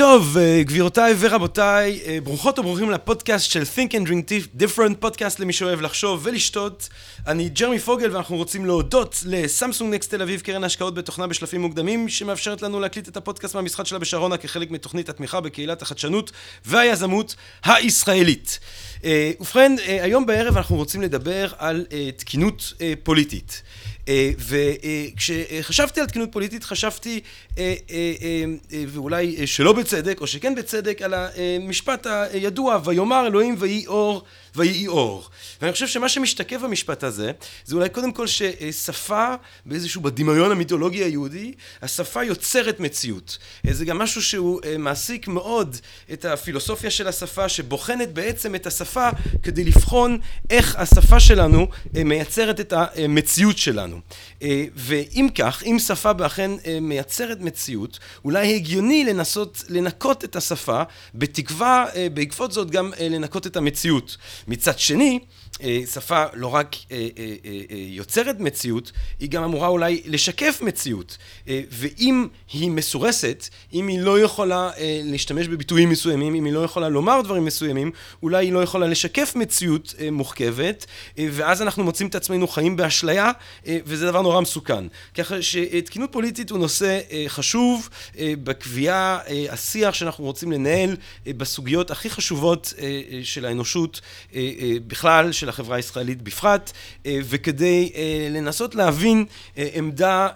טוב, אה, גבירותיי ורבותיי, אה, ברוכות וברוכים לפודקאסט של Think and Drink Different, פודקאסט למי שאוהב לחשוב ולשתות. אני ג'רמי פוגל ואנחנו רוצים להודות לסמסונג נקסט תל אביב, קרן ההשקעות בתוכנה בשלפים מוקדמים, שמאפשרת לנו להקליט את הפודקאסט מהמשחק שלה בשרונה כחלק מתוכנית התמיכה בקהילת החדשנות והיזמות הישראלית. אה, ובכן, היום בערב אנחנו רוצים לדבר על תקינות פוליטית. אה, וכשחשבתי על תקינות פוליטית חשבתי, אה, אה, ואולי שלא בצדק, או שכן בצדק, על המשפט הידוע, ויאמר אלוהים ויהי אור ויהי אור. ואני חושב שמה שמשתקף במשפט הזה, זה אולי קודם כל ששפה, באיזשהו, בדמיון המיתולוגי היהודי, השפה יוצרת מציאות. זה גם משהו שהוא מעסיק מאוד את הפילוסופיה של השפה, שבוחנת בעצם את השפה כדי לבחון איך השפה שלנו מייצרת את המציאות שלנו. ואם כך, אם שפה באכן מייצרת מציאות, אולי הגיוני לנסות לנקות את השפה, בתקווה בעקבות זאת גם לנקות את המציאות. מצד שני, שפה לא רק יוצרת מציאות, היא גם אמורה אולי לשקף מציאות. ואם היא מסורסת, אם היא לא יכולה להשתמש בביטויים מסוימים, אם היא לא יכולה לומר דברים מסוימים, אולי היא לא יכולה לשקף מציאות מוחכבת, ואז אנחנו מוצאים את עצמנו חיים באשליה, וזה דבר נורא מסוכן. ככה שתקינות פוליטית הוא נושא חשוב בקביעה, השיח שאנחנו רוצים לנהל בסוגיות הכי חשובות של האנושות בכלל, של החברה הישראלית בפרט, וכדי לנסות להבין עמדה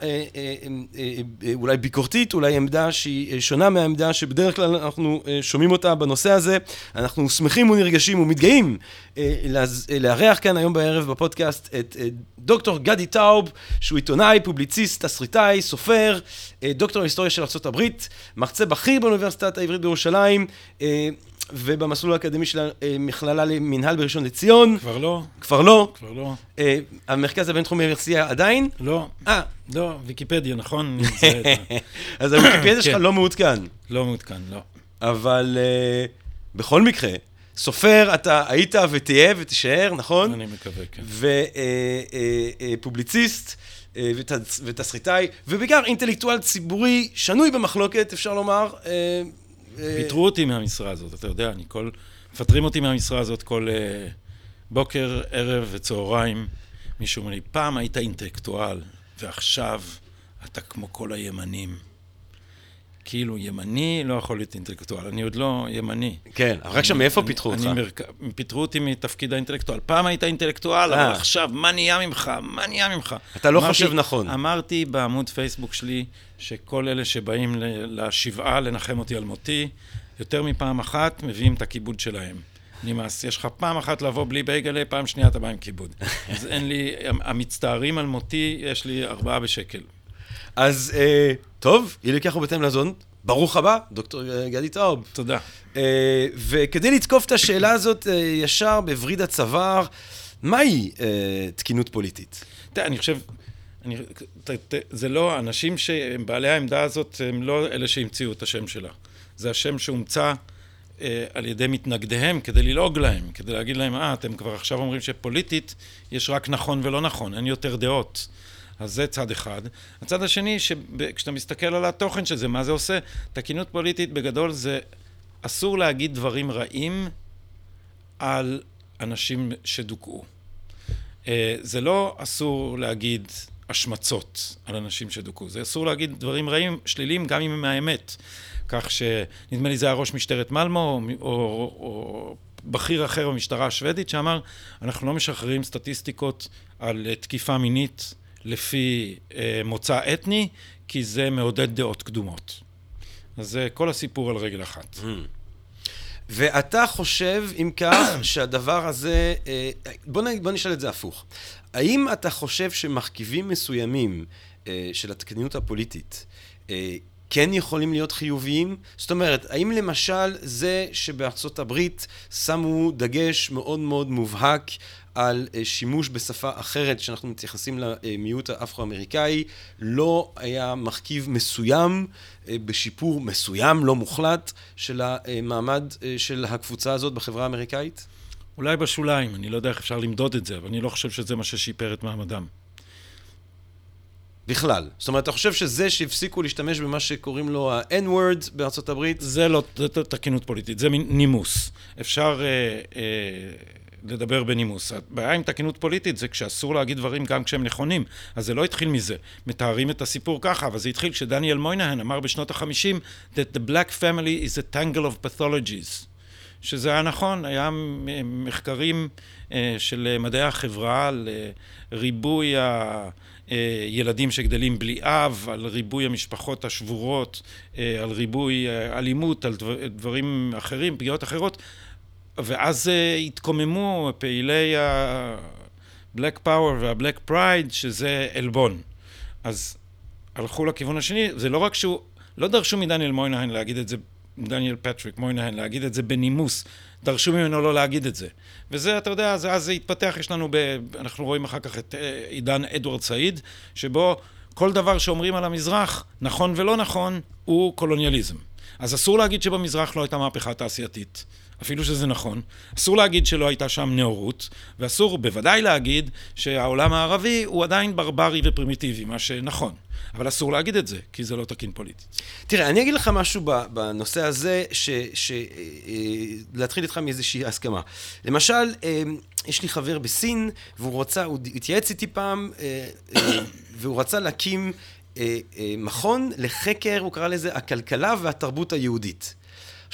אולי ביקורתית, אולי עמדה שהיא שונה מהעמדה שבדרך כלל אנחנו שומעים אותה בנושא הזה. אנחנו שמחים ונרגשים ומתגאים לארח כאן היום בערב בפודקאסט את דוקטור גדי טאוב, שהוא עיתונאי, פובליציסט, תסריטאי, סופר, דוקטור להיסטוריה של ארה"ב, מרצה בכיר באוניברסיטת העברית בירושלים. ובמסלול האקדמי של המכללה למינהל בראשון לציון. כבר לא. כבר לא. כבר לא. המרכז הבינתחומי הרצליה עדיין? לא. אה. לא, ויקיפדיה, נכון? אז הוויקיפדיה שלך לא מעודכן. לא מעודכן, לא. אבל בכל מקרה, סופר אתה היית ותהיה ותישאר, נכון? אני מקווה, כן. ופובליציסט. ותסריטאי, ובעיקר אינטלקטואל ציבורי שנוי במחלוקת, אפשר לומר. פיטרו אותי מהמשרה הזאת, אתה יודע, אני כל... מפטרים אותי מהמשרה הזאת כל uh, בוקר, ערב וצהריים. מישהו אומר לי, פעם היית אינטלקטואל, ועכשיו אתה כמו כל הימנים. כאילו, ימני לא יכול להיות אינטלקטואל, אני עוד לא ימני. כן, אבל רק שם מאיפה פיתחו אותך? מרק... פיטרו אותי מתפקיד האינטלקטואל. פעם היית אינטלקטואל, אבל עכשיו, מה נהיה ממך? מה נהיה ממך? אתה לא חושב נכון. אמרתי בעמוד פייסבוק שלי, שכל אלה שבאים לשבעה לנחם אותי על מותי, יותר מפעם אחת מביאים את הכיבוד שלהם. נמאס, יש לך פעם אחת לבוא בלי בייגלה, פעם שנייה אתה בא עם כיבוד. אז אין לי, המצטערים על מותי, יש לי ארבעה בשקל. אז אה, טוב, יהיה לי ככה ובהתאם לזון. ברוך הבא, דוקטור גדי טאוב. תודה. אה, וכדי לתקוף את השאלה הזאת אה, ישר בווריד הצוואר, מהי אה, תקינות פוליטית? תראה, אני חושב, אני, ת, ת, זה לא, אנשים שהם בעלי העמדה הזאת, הם לא אלה שהמציאו את השם שלה. זה השם שהומצא אה, על ידי מתנגדיהם כדי ללעוג להם, כדי להגיד להם, אה, אתם כבר עכשיו אומרים שפוליטית יש רק נכון ולא נכון, אין יותר דעות. אז זה צד אחד. הצד השני, כשאתה מסתכל על התוכן של זה, מה זה עושה? תקינות פוליטית בגדול זה אסור להגיד דברים רעים על אנשים שדוכאו. זה לא אסור להגיד השמצות על אנשים שדוכאו, זה אסור להגיד דברים רעים, שליליים, גם אם הם מהאמת. כך שנדמה לי זה היה ראש משטרת מלמו, או, או, או בכיר אחר במשטרה השוודית, שאמר, אנחנו לא משחררים סטטיסטיקות על תקיפה מינית לפי אה, מוצא אתני, כי זה מעודד דעות קדומות. אז זה כל הסיפור על רגל אחת. Mm. ואתה חושב, אם כך, שהדבר הזה... אה, בוא, נ, בוא נשאל את זה הפוך. האם אתה חושב שמרכיבים מסוימים אה, של התקניות הפוליטית אה, כן יכולים להיות חיוביים? זאת אומרת, האם למשל זה שבארצות הברית שמו דגש מאוד מאוד מובהק על אה, שימוש בשפה אחרת שאנחנו מתייחסים למיעוט האפרו-אמריקאי, לא היה מרכיב מסוים אה, בשיפור מסוים, לא מוחלט, של המעמד של הקבוצה הזאת בחברה האמריקאית? אולי בשוליים, אני לא יודע איך אפשר למדוד את זה, אבל אני לא חושב שזה מה ששיפר את מעמדם. בכלל. זאת אומרת, אתה חושב שזה שהפסיקו להשתמש במה שקוראים לו ה-N-word בארצות הברית? זה לא תקינות פוליטית, זה נימוס. אפשר אה, אה, לדבר בנימוס. הבעיה עם תקינות פוליטית זה כשאסור להגיד דברים גם כשהם נכונים. אז זה לא התחיל מזה. מתארים את הסיפור ככה, אבל זה התחיל כשדניאל מוינהן אמר בשנות החמישים that the black family is a tangle of pathologies. שזה היה נכון, היה מחקרים אה, של מדעי החברה על אה, ריבוי ה... אה, ילדים שגדלים בלי אב, על ריבוי המשפחות השבורות, אה, על ריבוי אלימות, על דברים אחרים, פגיעות אחרות, ואז התקוממו פעילי ה-Black Power וה-Black Pride, שזה עלבון. אז הלכו לכיוון השני, זה לא רק שהוא, לא דרשו מדניאל מויינהן להגיד את זה, דניאל פטריק מויינהן להגיד את זה בנימוס, דרשו ממנו לא להגיד את זה. וזה, אתה יודע, זה, אז זה התפתח, יש לנו, ב, אנחנו רואים אחר כך את אה, עידן אדוארד סעיד, שבו כל דבר שאומרים על המזרח, נכון ולא נכון, הוא קולוניאליזם. אז אסור להגיד שבמזרח לא הייתה מהפכה תעשייתית. אפילו שזה נכון. אסור להגיד שלא הייתה שם נאורות, ואסור בוודאי להגיד שהעולם הערבי הוא עדיין ברברי ופרימיטיבי, מה שנכון. אבל אסור להגיד את זה, כי זה לא תקין פוליטית. תראה, אני אגיד לך משהו בנושא הזה, ש... ש אה, להתחיל איתך מאיזושהי הסכמה. למשל, אה, יש לי חבר בסין, והוא רצה, הוא התייעץ איתי פעם, אה, והוא רצה להקים מכון לחקר, הוא קרא לזה, הכלכלה והתרבות היהודית.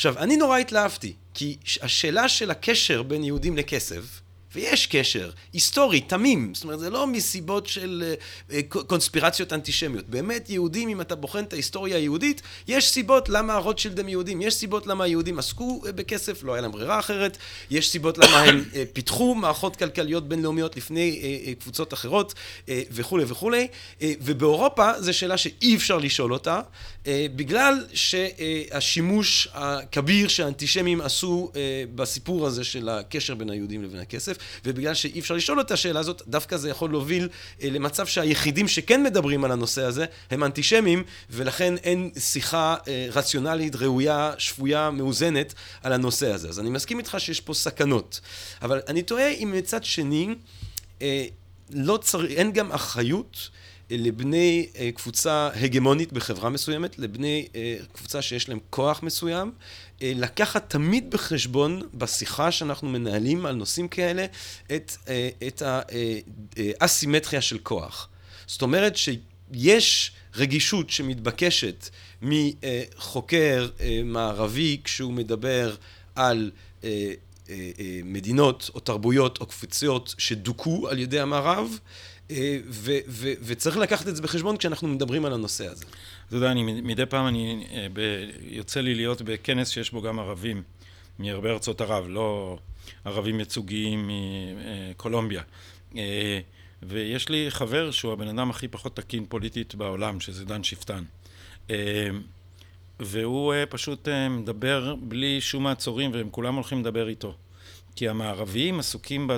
עכשיו, אני נורא התלהבתי, כי השאלה של הקשר בין יהודים לכסף, ויש קשר, היסטורי, תמים, זאת אומרת, זה לא מסיבות של uh, קונספירציות אנטישמיות. באמת, יהודים, אם אתה בוחן את ההיסטוריה היהודית, יש סיבות למה הרוטשילד הם יהודים, יש סיבות למה היהודים עסקו uh, בכסף, לא היה להם ברירה אחרת, יש סיבות למה הם פיתחו מערכות כלכליות בינלאומיות לפני קבוצות אחרות, וכולי וכולי, ובאירופה זו שאלה שאי אפשר לשאול אותה, בגלל שהשימוש הכביר שהאנטישמים עשו uh, בסיפור הזה של הקשר בין היהודים לבין הכסף, ובגלל שאי אפשר לשאול את השאלה הזאת, דווקא זה יכול להוביל אה, למצב שהיחידים שכן מדברים על הנושא הזה הם אנטישמים, ולכן אין שיחה אה, רציונלית, ראויה, שפויה, מאוזנת על הנושא הזה. אז אני מסכים איתך שיש פה סכנות. אבל אני תוהה אם מצד שני, אה, לא צריך, אין גם אחריות לבני קבוצה הגמונית בחברה מסוימת, לבני קבוצה שיש להם כוח מסוים, אה, לקחת תמיד בחשבון בשיחה שאנחנו מנהלים על נושאים כאלה את, אה, את האסימטריה אה, של כוח. זאת אומרת שיש רגישות שמתבקשת מחוקר מערבי כשהוא מדבר על מדינות או תרבויות או קפיציות שדוכאו על ידי המערב, ו- ו- וצריך לקחת את זה בחשבון כשאנחנו מדברים על הנושא הזה. אתה יודע, אני מדי פעם אני, אה, ב, יוצא לי להיות בכנס שיש בו גם ערבים מהרבה ארצות ערב, לא ערבים ייצוגיים מקולומביה. אה, ויש לי חבר שהוא הבן אדם הכי פחות תקין פוליטית בעולם, שזה דן שפטן. אה, והוא פשוט מדבר בלי שום מעצורים, והם כולם הולכים לדבר איתו. כי המערבים עסוקים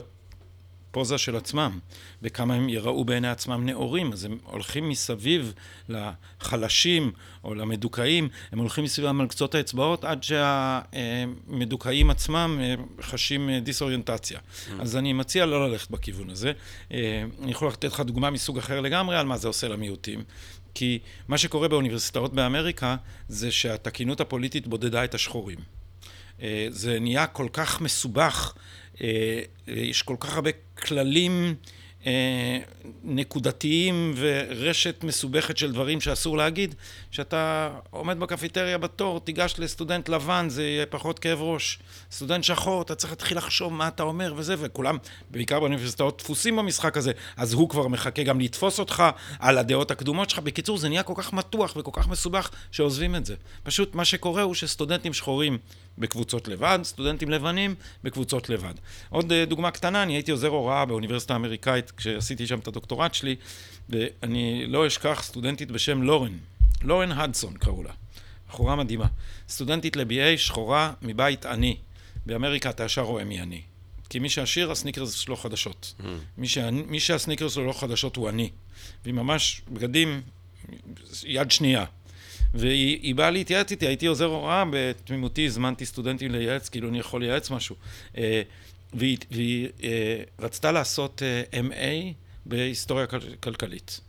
הפוזה של עצמם, וכמה הם יראו בעיני עצמם נאורים, אז הם הולכים מסביב לחלשים או למדוכאים, הם הולכים מסביבם על קצות האצבעות עד שהמדוכאים עצמם אה, חשים אה, דיסאוריינטציה. Mm. אז אני מציע לא ללכת בכיוון הזה. אה, אני יכול לתת לך דוגמה מסוג אחר לגמרי על מה זה עושה למיעוטים. כי מה שקורה באוניברסיטאות באמריקה זה שהתקינות הפוליטית בודדה את השחורים. זה נהיה כל כך מסובך יש כל כך הרבה כללים אה, נקודתיים ורשת מסובכת של דברים שאסור להגיד, שאתה עומד בקפיטריה בתור, תיגש לסטודנט לבן, זה יהיה פחות כאב ראש. סטודנט שחור, אתה צריך להתחיל לחשוב מה אתה אומר וזה, וכולם, בעיקר באוניברסיטאות, דפוסים במשחק הזה, אז הוא כבר מחכה גם לתפוס אותך על הדעות הקדומות שלך. בקיצור, זה נהיה כל כך מתוח וכל כך מסובך, שעוזבים את זה. פשוט מה שקורה הוא שסטודנטים שחורים בקבוצות לבד, סטודנטים לבנים בקבוצות לבד. עוד אה, דוגמה קטנה, אני הייתי עוזר הוראה באוניברסיטה האמריקאית כשעשיתי שם את הדוקטורט שלי, ואני לא אשכח סטודנטית בשם לורן, לורן הדסון קראו לה, בחורה מדהימה, סטודנטית ל-BA שחורה מבית עני, באמריקה אתה ישר רואה מי עני. כי מי שעשיר, הסניקרס שלו חדשות. Mm. מי, שה, מי שהסניקרס שלו לא חדשות הוא אני. והיא ממש בגדים יד שנייה. והיא באה להתייעץ איתי, הייתי עוזר הוראה, בתמימותי הזמנתי סטודנטים לייעץ, כאילו אני יכול לייעץ משהו. אה, והיא, והיא אה, רצתה לעשות MA בהיסטוריה כלכלית.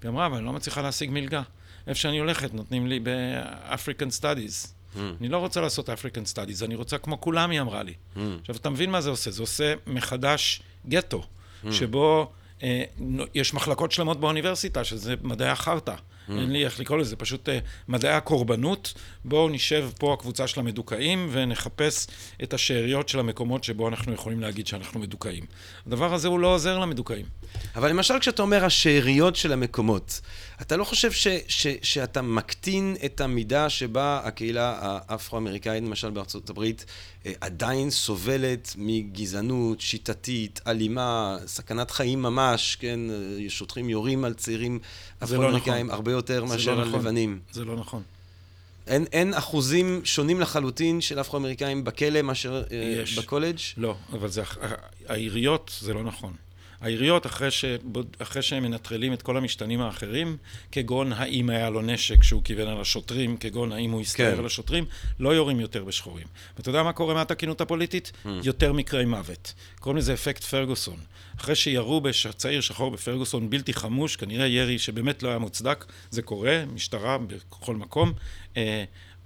והיא אמרה, אבל אני לא מצליחה להשיג מלגה. איפה שאני הולכת, נותנים לי ב-African Studies. Mm. אני לא רוצה לעשות African Studies, אני רוצה כמו כולם, היא אמרה לי. Mm. עכשיו, אתה מבין מה זה עושה? זה עושה מחדש גטו, mm. שבו אה, יש מחלקות שלמות באוניברסיטה, שזה מדעי החרטא. Mm. אין לי איך לקרוא לזה, פשוט uh, מדעי הקורבנות. בואו נשב פה הקבוצה של המדוכאים ונחפש את השאריות של המקומות שבו אנחנו יכולים להגיד שאנחנו מדוכאים. הדבר הזה הוא לא עוזר למדוכאים. אבל למשל כשאתה אומר השאריות של המקומות, אתה לא חושב ש, ש, שאתה מקטין את המידה שבה הקהילה האפרו-אמריקאית, למשל בארצות הברית, אה, עדיין סובלת מגזענות שיטתית, אלימה, סכנת חיים ממש, כן? אה, שוטרים יורים על צעירים אפרו-אמריקאים לא נכון. הרבה יותר לא מאשר לא על נכון. לבנים. זה לא נכון. אין, אין אחוזים שונים לחלוטין של אפרו-אמריקאים בכלא מאשר אה, יש. בקולג'? לא, אבל זה, העיריות זה לא נכון. העיריות, אחרי, ש... אחרי שהם מנטרלים את כל המשתנים האחרים, כגון האם היה לו נשק שהוא כיוון על השוטרים, כגון האם הוא הסתער כן. על השוטרים, לא יורים יותר בשחורים. ואתה יודע מה קורה מהתקינות הפוליטית? Mm. יותר מקרי מוות. קוראים לזה אפקט פרגוסון. אחרי שירו בצעיר שחור בפרגוסון בלתי חמוש, כנראה ירי שבאמת לא היה מוצדק, זה קורה, משטרה בכל מקום.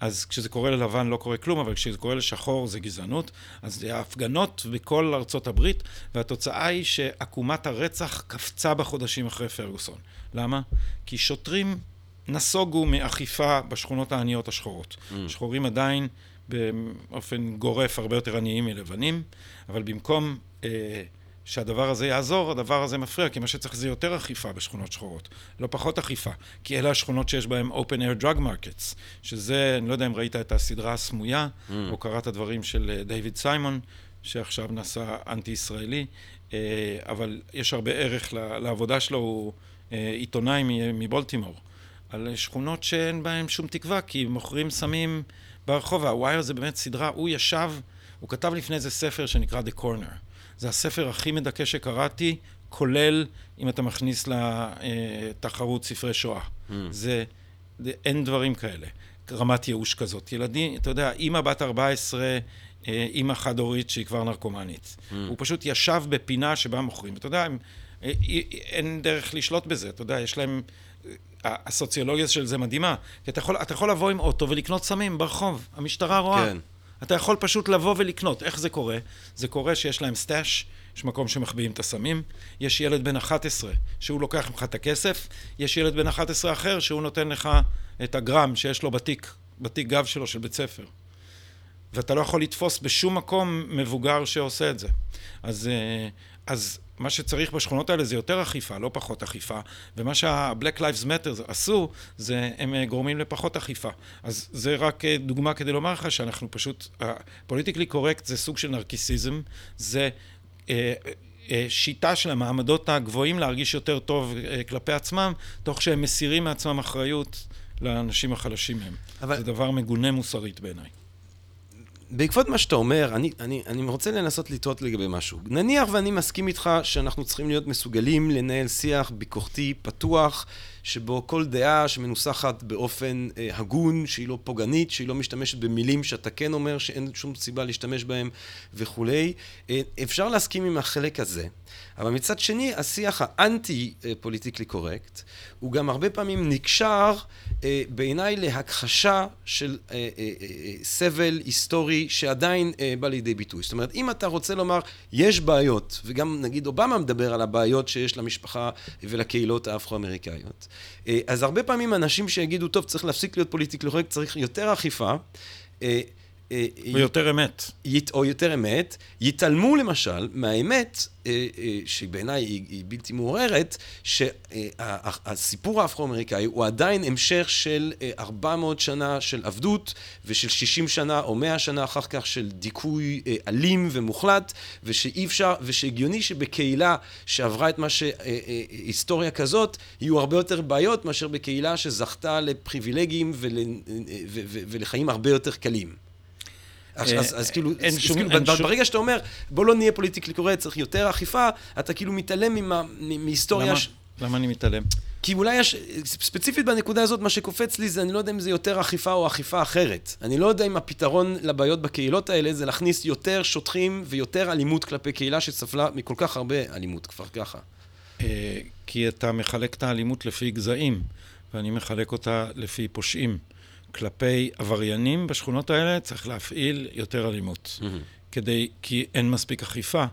אז כשזה קורה ללבן לא קורה כלום, אבל כשזה קורה לשחור זה גזענות. אז זה ההפגנות בכל ארצות הברית, והתוצאה היא שעקומת הרצח קפצה בחודשים אחרי פרגוסון. למה? כי שוטרים נסוגו מאכיפה בשכונות העניות השחורות. Mm. שחורים עדיין באופן גורף הרבה יותר עניים מלבנים, אבל במקום... אה, שהדבר הזה יעזור, הדבר הזה מפריע, כי מה שצריך זה יותר אכיפה בשכונות שחורות, לא פחות אכיפה, כי אלה השכונות שיש בהן open air drug markets, שזה, אני לא יודע אם ראית את הסדרה הסמויה, mm. או קראת דברים של אה, דיוויד סיימון, שעכשיו נעשה אנטי-ישראלי, אה, אבל יש הרבה ערך לעבודה שלו, הוא אה, עיתונאי מבולטימור, על שכונות שאין בהן שום תקווה, כי מוכרים סמים ברחוב, והווייר זה באמת סדרה, הוא ישב, הוא כתב לפני איזה ספר שנקרא The Corner. זה הספר הכי מדכא שקראתי, כולל אם אתה מכניס לתחרות ספרי שואה. Mm. זה, זה, אין דברים כאלה, רמת ייאוש כזאת. ילדים, אתה יודע, אימא בת 14, אה, אימא חד-הורית שהיא כבר נרקומנית. Mm. הוא פשוט ישב בפינה שבה מוכרים. אתה יודע, הם, אה, אה, אין דרך לשלוט בזה, אתה יודע, יש להם... הסוציולוגיה של זה מדהימה. כי אתה יכול, אתה יכול לבוא עם אוטו ולקנות סמים ברחוב, המשטרה רואה. כן. אתה יכול פשוט לבוא ולקנות. איך זה קורה? זה קורה שיש להם סטאש, יש מקום שמחביאים את הסמים, יש ילד בן 11 שהוא לוקח ממך את הכסף, יש ילד בן 11 אחר שהוא נותן לך את הגרם שיש לו בתיק, בתיק גב שלו של בית ספר. ואתה לא יכול לתפוס בשום מקום מבוגר שעושה את זה. אז, אה, אז מה שצריך בשכונות האלה זה יותר אכיפה, לא פחות אכיפה, ומה שה-Black Lives Matter עשו, זה הם אה, גורמים לפחות אכיפה. אז זה רק אה, דוגמה כדי לומר לך שאנחנו פשוט, פוליטיקלי קורקט זה סוג של נרקיסיזם, זה... אה, שיטה של המעמדות הגבוהים להרגיש יותר טוב כלפי עצמם, תוך שהם מסירים מעצמם אחריות לאנשים החלשים מהם. אבל... זה דבר מגונה מוסרית בעיניי. בעקבות מה שאתה אומר, אני, אני, אני רוצה לנסות לטעות לגבי משהו. נניח ואני מסכים איתך שאנחנו צריכים להיות מסוגלים לנהל שיח ביקורתי, פתוח, שבו כל דעה שמנוסחת באופן אה, הגון, שהיא לא פוגענית, שהיא לא משתמשת במילים שאתה כן אומר שאין שום סיבה להשתמש בהם וכולי, אה, אפשר להסכים עם החלק הזה. אבל מצד שני, השיח האנטי politically correct, הוא גם הרבה פעמים נקשר אה, בעיניי להכחשה של אה, אה, אה, אה, סבל היסטורי שעדיין אה, בא לידי ביטוי. זאת אומרת, אם אתה רוצה לומר, יש בעיות, וגם נגיד אובמה מדבר על הבעיות שיש למשפחה ולקהילות האפרו-אמריקאיות, אה, אז הרבה פעמים אנשים שיגידו, טוב, צריך להפסיק להיות politically correct, צריך יותר אכיפה, אה, אה, ויותר אמת. או יותר אמת, יתעלמו למשל מהאמת, אה, אה, שבעיניי היא, היא בלתי מעוררת, שהסיפור האפרו-אמריקאי הוא עדיין המשך של 400 שנה של עבדות, ושל 60 שנה או 100 שנה אחר כך של דיכוי אלים ומוחלט, ושאי אפשר, ושהגיוני שבקהילה שעברה את מה שהיסטוריה כזאת, יהיו הרבה יותר בעיות מאשר בקהילה שזכתה לפריבילגים ול, ולחיים הרבה יותר קלים. אז, אז, כאילו, אין כאילו, שום- ברגע שאתה אומר, בוא לא נהיה פוליטיקלי קורקט, צריך יותר אכיפה, אתה כאילו מתעלם מהיסטוריה... למה-. למה אני מתעלם? כי אולי יש, ספציפית בנקודה הזאת, מה שקופץ לי זה, אני לא יודע אם זה יותר אכיפה או אכיפה אחרת. אני לא יודע אם הפתרון לבעיות בקהילות האלה זה להכניס יותר שוטרים ויותר אלימות כלפי קהילה שסבלה מכל כך הרבה אלימות כבר ככה. אה, כי אתה מחלק את האלימות לפי גזעים, ואני מחלק אותה לפי פושעים. כלפי עבריינים בשכונות האלה צריך להפעיל יותר אלימות. כדי, כי אין מספיק אכיפה,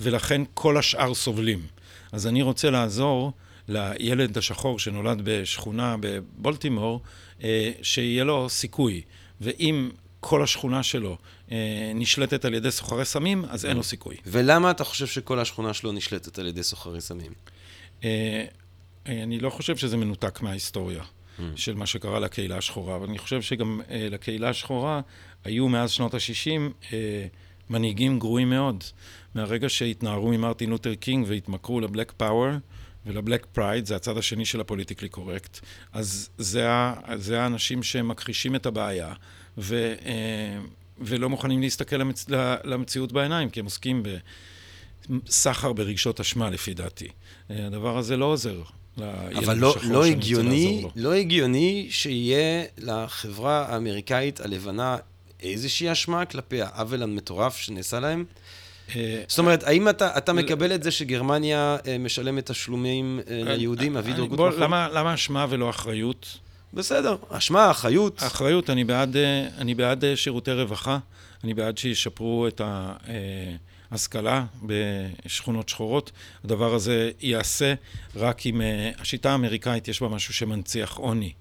ולכן כל השאר סובלים. אז אני רוצה לעזור לילד השחור שנולד בשכונה בבולטימור, אה, שיהיה לו סיכוי. ואם כל השכונה שלו אה, נשלטת על ידי סוחרי סמים, אז אין לו סיכוי. ולמה אתה חושב שכל השכונה שלו נשלטת על ידי סוחרי סמים? אה, אני לא חושב שזה מנותק מההיסטוריה של מה שקרה לקהילה השחורה, אבל אני חושב שגם אה, לקהילה השחורה היו מאז שנות ה-60 אה, מנהיגים גרועים מאוד. מהרגע שהתנערו ממרטין לותר קינג והתמכרו ל Black Power ול Black Pride, זה הצד השני של ה politically correct, אז זה, זה האנשים שמכחישים את הבעיה ו, אה, ולא מוכנים להסתכל למצ, למציאות בעיניים, כי הם עוסקים ב... סחר ברגשות אשמה, לפי דעתי. אה, הדבר הזה לא עוזר אבל לא, לא, הגיוני. לא הגיוני שיהיה לחברה האמריקאית הלבנה איזושהי אשמה כלפי העוול המטורף שנעשה להם? אה, זאת אומרת, האם אתה, אתה מקבל את זה שגרמניה אה, משלמת תשלומים אה, ליהודים, אבי אני- דרגות בוא, מחול? למה, למה אשמה ולא אחריות? בסדר, אשמה, אחריות. אחריות, אני בעד, אני בעד שירותי רווחה, אני בעד שישפרו את ההשכלה בשכונות שחורות. הדבר הזה ייעשה רק אם אה, השיטה האמריקאית יש בה משהו שמנציח עוני.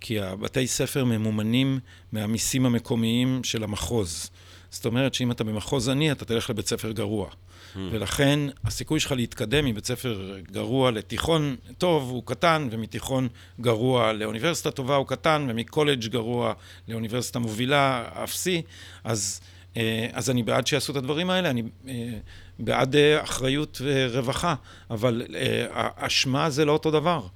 כי הבתי ספר ממומנים מהמיסים המקומיים של המחוז. זאת אומרת שאם אתה במחוז עני, אתה תלך לבית ספר גרוע. ולכן הסיכוי שלך להתקדם מבית ספר גרוע לתיכון טוב הוא קטן, ומתיכון גרוע לאוניברסיטה טובה הוא קטן, ומקולג' גרוע לאוניברסיטה מובילה אפסי, אז, אז אני בעד שיעשו את הדברים האלה, אני אה, בעד אה, אחריות ורווחה, אבל אה, אשמה זה לא אותו דבר.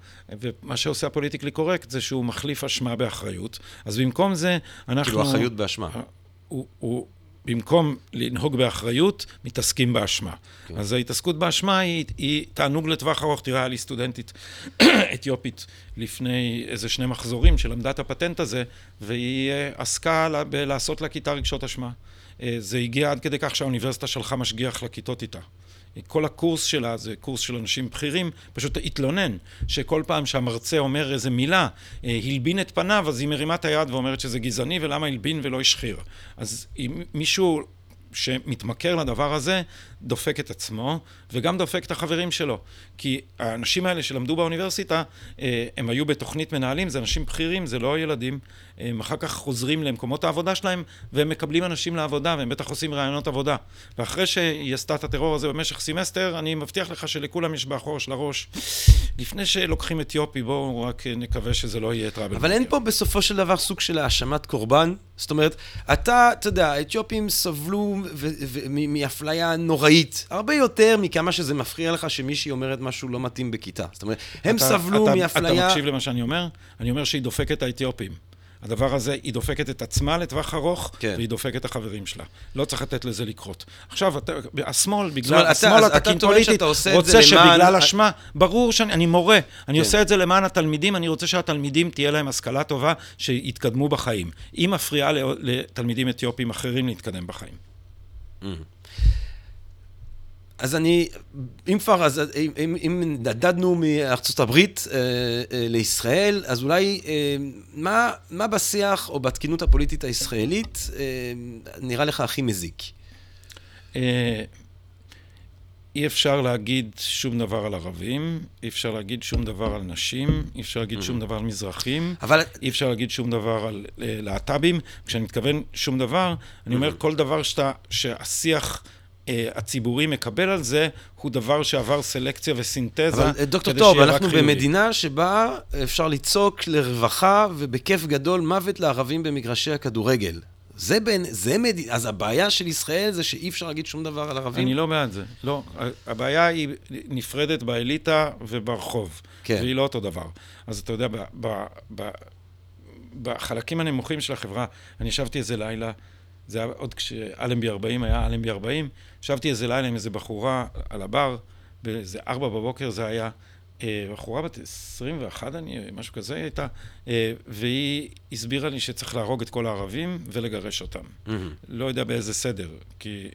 ומה שעושה הפוליטיקלי קורקט זה שהוא מחליף אשמה באחריות, אז במקום זה אנחנו... כאילו, אחריות באשמה. הוא, הוא, במקום לנהוג באחריות, מתעסקים באשמה. כן. אז ההתעסקות באשמה היא, היא תענוג לטווח ארוך. תראה, היה לי סטודנטית אתיופית לפני איזה שני מחזורים שלמדה את הפטנט הזה, והיא אה, עסקה לה, בלעשות לכיתה רגשות אשמה. אה, זה הגיע עד כדי כך שהאוניברסיטה שלחה משגיח לכיתות איתה. כל הקורס שלה זה קורס של אנשים בכירים, פשוט התלונן שכל פעם שהמרצה אומר איזה מילה, אה, הלבין את פניו, אז היא מרימה את היד ואומרת שזה גזעני ולמה הלבין ולא השחיר. אז אם מישהו שמתמכר לדבר הזה, דופק את עצמו וגם דופק את החברים שלו. כי האנשים האלה שלמדו באוניברסיטה, אה, הם היו בתוכנית מנהלים, זה אנשים בכירים, זה לא ילדים. הם אחר כך חוזרים למקומות העבודה שלהם והם מקבלים אנשים לעבודה והם בטח עושים ראיונות עבודה. ואחרי שהיא עשתה את הטרור הזה במשך סמסטר, אני מבטיח לך שלכולם יש באחור של הראש. לפני שלוקחים אתיופי, בואו רק נקווה שזה לא יהיה trouble. אבל אין פה בסופו של דבר סוג של האשמת קורבן. זאת אומרת, אתה, אתה יודע, האתיופים סבלו מאפליה נוראית, הרבה יותר מכמה שזה מפריע לך שמישהי אומרת משהו לא מתאים בכיתה. זאת אומרת, הם אתה- סבלו מאפליה... אתה מקשיב למה שאני אומר? אני אומר שהיא דופקת את האתיופים. הדבר הזה, היא דופקת את עצמה לטווח ארוך, כן. והיא דופקת את החברים שלה. לא צריך לתת לזה לקרות. עכשיו, אתה, השמאל, בגלל, אומרת, השמאל התקין פוליטית, רוצה למען- שבגלל אשמה, ברור שאני אני מורה, אני כן. עושה את זה למען התלמידים, אני רוצה שהתלמידים תהיה להם השכלה טובה, שיתקדמו בחיים. היא מפריעה לתלמידים אתיופים אחרים להתקדם בחיים. אז אני, אם כבר, אז אם, אם, נדדנו מארצות הברית אה, אה, לישראל, אז אולי אה, מה, מה בשיח או בתקינות הפוליטית הישראלית אה, נראה לך הכי מזיק? אה, אי אפשר להגיד שום דבר על ערבים, אי אפשר להגיד שום דבר על נשים, אי אפשר להגיד שום דבר על מזרחים, אבל אי אפשר להגיד שום דבר על אה, להט"בים. כשאני מתכוון שום דבר, אני אומר כל דבר שאתה, שהשיח הציבורי מקבל על זה, הוא דבר שעבר סלקציה וסינתזה, אבל אה, דוקטור טוב, אנחנו חיובי. במדינה שבה אפשר לצעוק לרווחה ובכיף גדול מוות לערבים במגרשי הכדורגל. זה בין, זה מד... אז הבעיה של ישראל זה שאי אפשר להגיד שום דבר על ערבים? אני לא בעד זה. לא. הבעיה היא נפרדת באליטה וברחוב. כן. והיא לא אותו דבר. אז אתה יודע, ב, ב, ב, בחלקים הנמוכים של החברה, אני ישבתי איזה לילה זה היה עוד כשאלנבי 40 היה אלנבי 40, ישבתי איזה לילה עם איזה בחורה על הבר, באיזה ארבע בבוקר זה היה, אה, בחורה בת 21, אני, משהו כזה הייתה, אה, והיא הסבירה לי שצריך להרוג את כל הערבים ולגרש אותם. Mm-hmm. לא יודע באיזה סדר, כי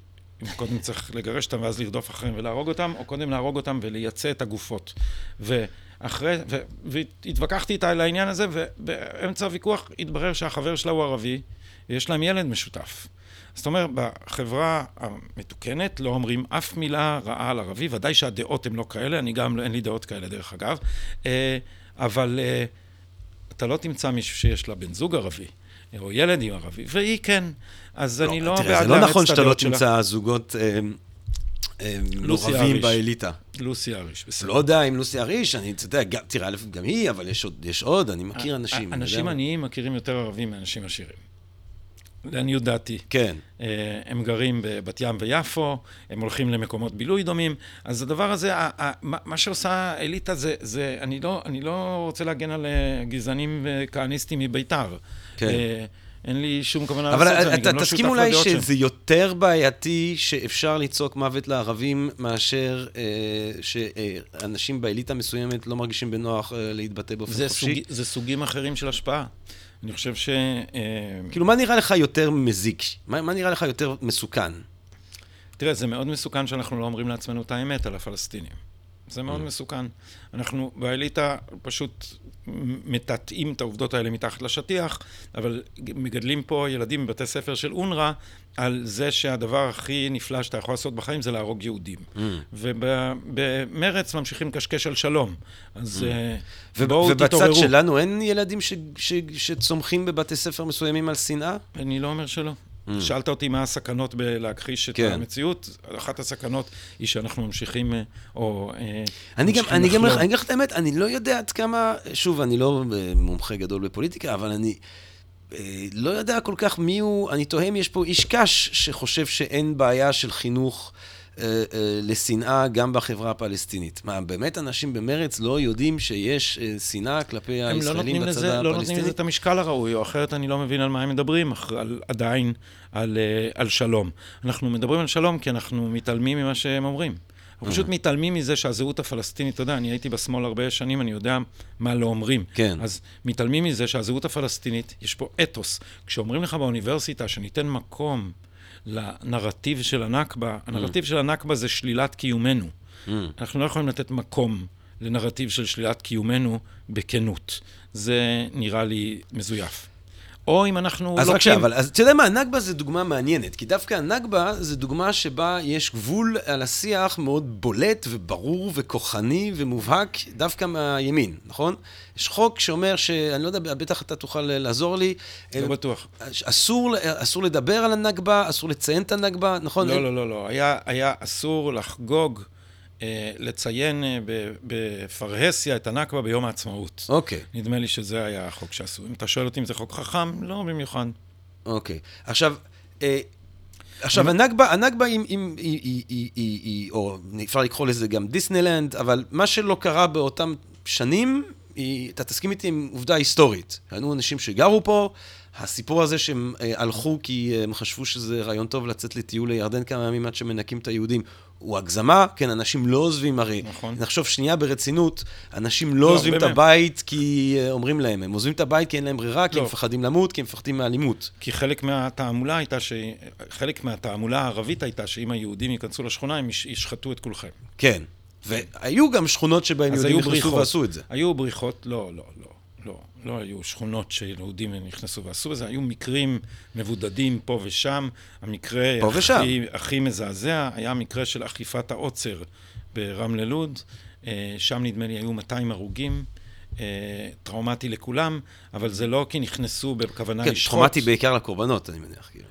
אם קודם צריך לגרש אותם ואז לרדוף אחריהם ולהרוג אותם, או קודם להרוג אותם ולייצא את הגופות. ואחרי, ו, והתווכחתי איתה על העניין הזה, ובאמצע הוויכוח התברר שהחבר שלה הוא ערבי, ויש להם ילד משותף. זאת אומרת, בחברה המתוקנת לא אומרים אף מילה רעה על ערבי, ודאי שהדעות הן לא כאלה, אני גם, אין לי דעות כאלה דרך אגב, אה, אבל אה, אתה לא תמצא מישהו שיש לה בן זוג ערבי. או ילד עם ערבי, והיא כן. אז לא, אני לא תראה, זה לא נכון שאתה לא תמצא זוגות אה, אה, מעורבים באליטה. לוסי אריש, בסדר. לא יודע אם לוסי אריש, אני, אתה יודע, תראה, גם היא, אבל יש עוד, יש עוד אני מכיר אנשים. אנשים עניים מכירים יותר ערבים מאנשים עשירים. לעניות דעתי. כן. אה, הם גרים בבת ים ויפו, הם הולכים למקומות בילוי דומים, אז הדבר הזה, מה שעושה אליטה זה, זה אני, לא, אני לא רוצה להגן על אה, גזענים וכהניסטים מביתר. כן. אה, אין לי שום כוונה לעשות את זה, אני גם לא שותף לדעות. אבל תסכים אולי שזה יותר בעייתי שאפשר לצעוק מוות לערבים מאשר אה, שאנשים באליטה מסוימת לא מרגישים בנוח אה, להתבטא באופן חופשי? סוג, זה סוגים אחרים של השפעה. אני חושב ש... אה, כאילו, מה נראה לך יותר מזיק? מה, מה נראה לך יותר מסוכן? תראה, זה מאוד מסוכן שאנחנו לא אומרים לעצמנו את האמת על הפלסטינים. זה מאוד. מסוכן. אנחנו באליטה פשוט מטאטאים את העובדות האלה מתחת לשטיח, אבל מגדלים פה ילדים בבתי ספר של אונר"א על זה שהדבר הכי נפלא שאתה יכול לעשות בחיים זה להרוג יהודים. Mm. ובמרץ ממשיכים לקשקש על שלום. אז mm. בואו תתעוררו. ובצד שלנו אין ילדים ש, ש, שצומחים בבתי ספר מסוימים על שנאה? אני לא אומר שלא. Mm. שאלת אותי מה הסכנות בלהכחיש את כן. המציאות, אחת הסכנות היא שאנחנו ממשיכים, אה, או אה, אני גם, אני גם, אני אגיד לך את האמת, אני לא יודע עד כמה, שוב, אני לא אה, מומחה גדול בפוליטיקה, אבל אני לא יודע כל כך מי הוא, אני תוהה אם יש פה איש קש שחושב שאין בעיה של חינוך. אה, אה, לשנאה גם בחברה הפלסטינית. מה, באמת אנשים במרץ לא יודעים שיש אה, שנאה כלפי הישראלים לא בצד הפלסטיני? הם לא נותנים לזה את המשקל הראוי, או אחרת אני לא מבין על מה הם מדברים, על, עדיין על, על שלום. אנחנו מדברים על שלום כי אנחנו מתעלמים ממה שהם אומרים. אנחנו פשוט מתעלמים מזה שהזהות הפלסטינית, אתה יודע, אני הייתי בשמאל הרבה שנים, אני יודע מה לא אומרים. כן. אז מתעלמים מזה שהזהות הפלסטינית, יש פה אתוס. כשאומרים לך באוניברסיטה שניתן מקום לנרטיב של הנכבה. הנרטיב mm. של הנכבה זה שלילת קיומנו. Mm. אנחנו לא יכולים לתת מקום לנרטיב של שלילת קיומנו בכנות. זה נראה לי מזויף. או אם אנחנו אז רק אבל אז אתה יודע מה, הנכבה זה דוגמה מעניינת, כי דווקא הנכבה זה דוגמה שבה יש גבול על השיח מאוד בולט וברור וכוחני ומובהק דווקא מהימין, נכון? יש חוק שאומר שאני לא יודע, בטח אתה תוכל לעזור לי. לא בטוח. אסור, אסור לדבר על הנכבה, אסור לציין את הנכבה, נכון? לא, לא, לא, לא. היה, היה אסור לחגוג. אה, לציין אה, בפרהסיה את הנכבה ביום העצמאות. אוקיי. Okay. נדמה לי שזה היה החוק שעשו. אם אתה שואל אותי אם זה חוק חכם, לא במיוחד. אוקיי. Okay. עכשיו, אה, עכשיו, הנכבה, הנכבה היא, היא, היא, היא, היא, היא, היא, או אפשר לקרוא לזה גם דיסנילנד, אבל מה שלא קרה באותם שנים, היא, אתה תסכים איתי עם עובדה היסטורית. היו אנשים שגרו פה, הסיפור הזה שהם הלכו כי הם חשבו שזה רעיון טוב לצאת לטיול לירדן כמה ימים עד שמנקים את היהודים, הוא הגזמה, כן, אנשים לא עוזבים הרי. נכון. נחשוב שנייה ברצינות, אנשים לא, לא עוזבים באמת. את הבית כי uh, אומרים להם, הם עוזבים את הבית כי אין להם ברירה, כי לא. הם מפחדים למות, כי הם מפחדים מאלימות. כי חלק מהתעמולה הייתה ש... חלק מהתעמולה הערבית הייתה שאם היהודים ייכנסו לשכונה, הם ישחטו את כולכם. כן. והיו גם שכונות שבהם יהודים נכנסו ועשו את זה. היו בריחות, לא, לא, לא. לא, לא היו שכונות שיהודים נכנסו ועשו את זה, היו מקרים מבודדים פה ושם. המקרה פה הכי, ושם. הכי מזעזע היה מקרה של אכיפת העוצר ברמלה לוד. אה, שם נדמה לי היו 200 הרוגים. אה, טראומטי לכולם, אבל זה לא כי נכנסו בכוונה כן, לשחוט. כן, טראומטי בעיקר לקורבנות, אני מניח. כאילו.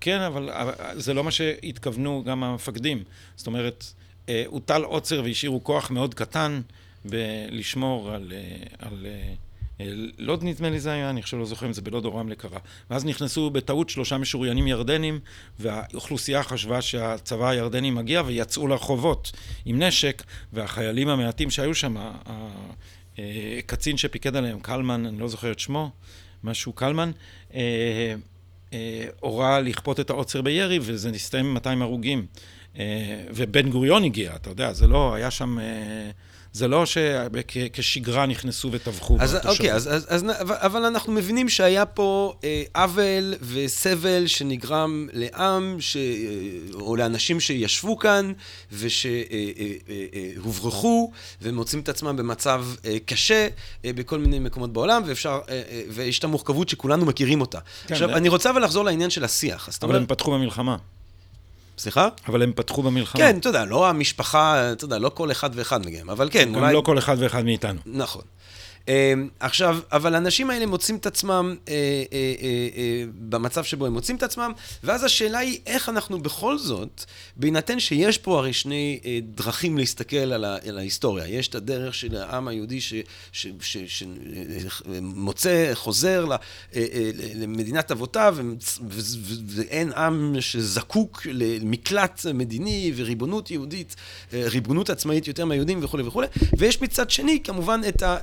כן, אבל זה לא מה שהתכוונו גם המפקדים. זאת אומרת, אה, הוטל עוצר והשאירו כוח מאוד קטן בלשמור על, על לוד נדמה לי זה היה, אני עכשיו לא זוכר אם זה בלוד או רמלה קרה. ואז נכנסו בטעות שלושה משוריינים ירדנים, והאוכלוסייה חשבה שהצבא הירדני מגיע ויצאו לרחובות עם נשק, והחיילים המעטים שהיו שם, הקצין שפיקד עליהם, קלמן, אני לא זוכר את שמו, משהו קלמן, אה, אה, הורה לכפות את העוצר בירי, וזה נסתיים עם 200 הרוגים. אה, ובן גוריון הגיע, אתה יודע, זה לא, היה שם... אה, זה לא שכשגרה נכנסו וטבחו אז אוקיי, אז, אז, אז, אבל אנחנו מבינים שהיה פה אה, עוול וסבל שנגרם לעם, ש, אה, או לאנשים שישבו כאן ושהוברחו, אה, אה, אה, ומוצאים את עצמם במצב אה, קשה אה, בכל מיני מקומות בעולם, ואפשר, אה, אה, ויש את המורכבות שכולנו מכירים אותה. כן, עכשיו, זה... אני רוצה אבל לחזור לעניין של השיח. אבל אומר... הם פתחו במלחמה. סליחה? אבל הם פתחו במלחמה. כן, אתה יודע, לא המשפחה, אתה יודע, לא כל אחד ואחד מהם, אבל כן, גם אולי... לא כל אחד ואחד מאיתנו. נכון. אמ, עכשיו, אבל האנשים האלה מוצאים את עצמם אה, אה, אה, במצב שבו הם מוצאים את עצמם, ואז השאלה היא איך אנחנו בכל זאת, בהינתן שיש פה הרי שני דרכים להסתכל על, ה, על ההיסטוריה. יש את הדרך של העם היהודי שמוצא, חוזר למדינת אבותיו, ואין עם שזקוק למקלט מדיני וריבונות יהודית, ריבונות עצמאית יותר מהיהודים וכולי וכולי, ויש מצד שני כמובן את ה...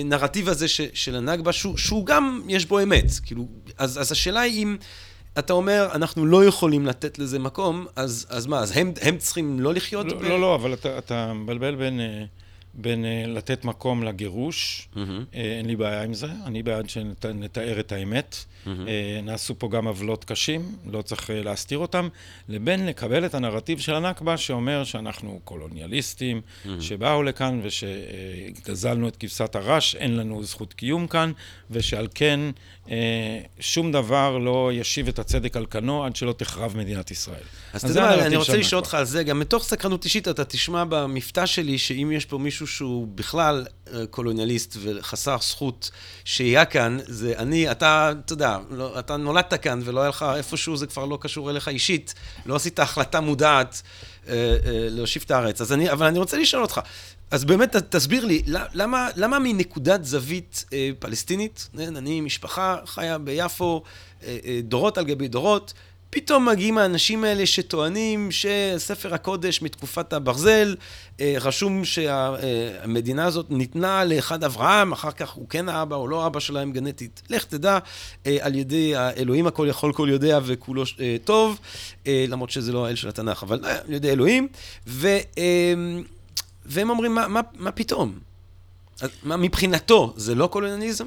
הנרטיב הזה ש, של הנכבה, שהוא, שהוא גם, יש בו אמת. כאילו, אז, אז השאלה היא אם אתה אומר, אנחנו לא יכולים לתת לזה מקום, אז, אז מה, אז הם, הם צריכים לא לחיות? לא, ב... לא, לא, אבל אתה, אתה מבלבל בין... אה, בין uh, לתת מקום לגירוש, mm-hmm. uh, אין לי בעיה עם זה, אני בעד שנתאר את האמת. Mm-hmm. Uh, נעשו פה גם עוולות קשים, לא צריך להסתיר אותם, לבין לקבל את הנרטיב של הנכבה שאומר שאנחנו קולוניאליסטים, mm-hmm. שבאו לכאן ושגזלנו את כבשת הרש, אין לנו זכות קיום כאן, ושעל כן שום דבר לא ישיב את הצדק על כנו עד שלא תחרב מדינת ישראל. אז אתה יודע, אני רוצה לשאול אותך על זה, גם מתוך סקרנות אישית אתה תשמע במבטא שלי שאם יש פה מישהו... שהוא בכלל אה, קולוניאליסט וחסר זכות שהייה כאן, זה אני, אתה, אתה יודע, לא, אתה נולדת כאן ולא היה לך איפשהו, זה כבר לא קשור אליך אישית, לא עשית החלטה מודעת אה, אה, להושיב את הארץ. אז אני, אבל אני רוצה לשאול אותך, אז באמת תסביר לי, למה, למה מנקודת זווית אה, פלסטינית, אני משפחה חיה ביפו, אה, אה, דורות על גבי דורות, פתאום מגיעים האנשים האלה שטוענים שספר הקודש מתקופת הברזל, אה, רשום שהמדינה הזאת ניתנה לאחד אברהם, אחר כך הוא כן האבא או לא אבא שלהם גנטית. לך תדע, אה, על ידי האלוהים הכל יכול כל יודע וכולו אה, טוב, למרות שזה לא האל של התנ"ך, אבל על ידי אלוהים. ו, והם אומרים, מה, מה, מה פתאום? מה מבחינתו, זה לא קולוניאליזם?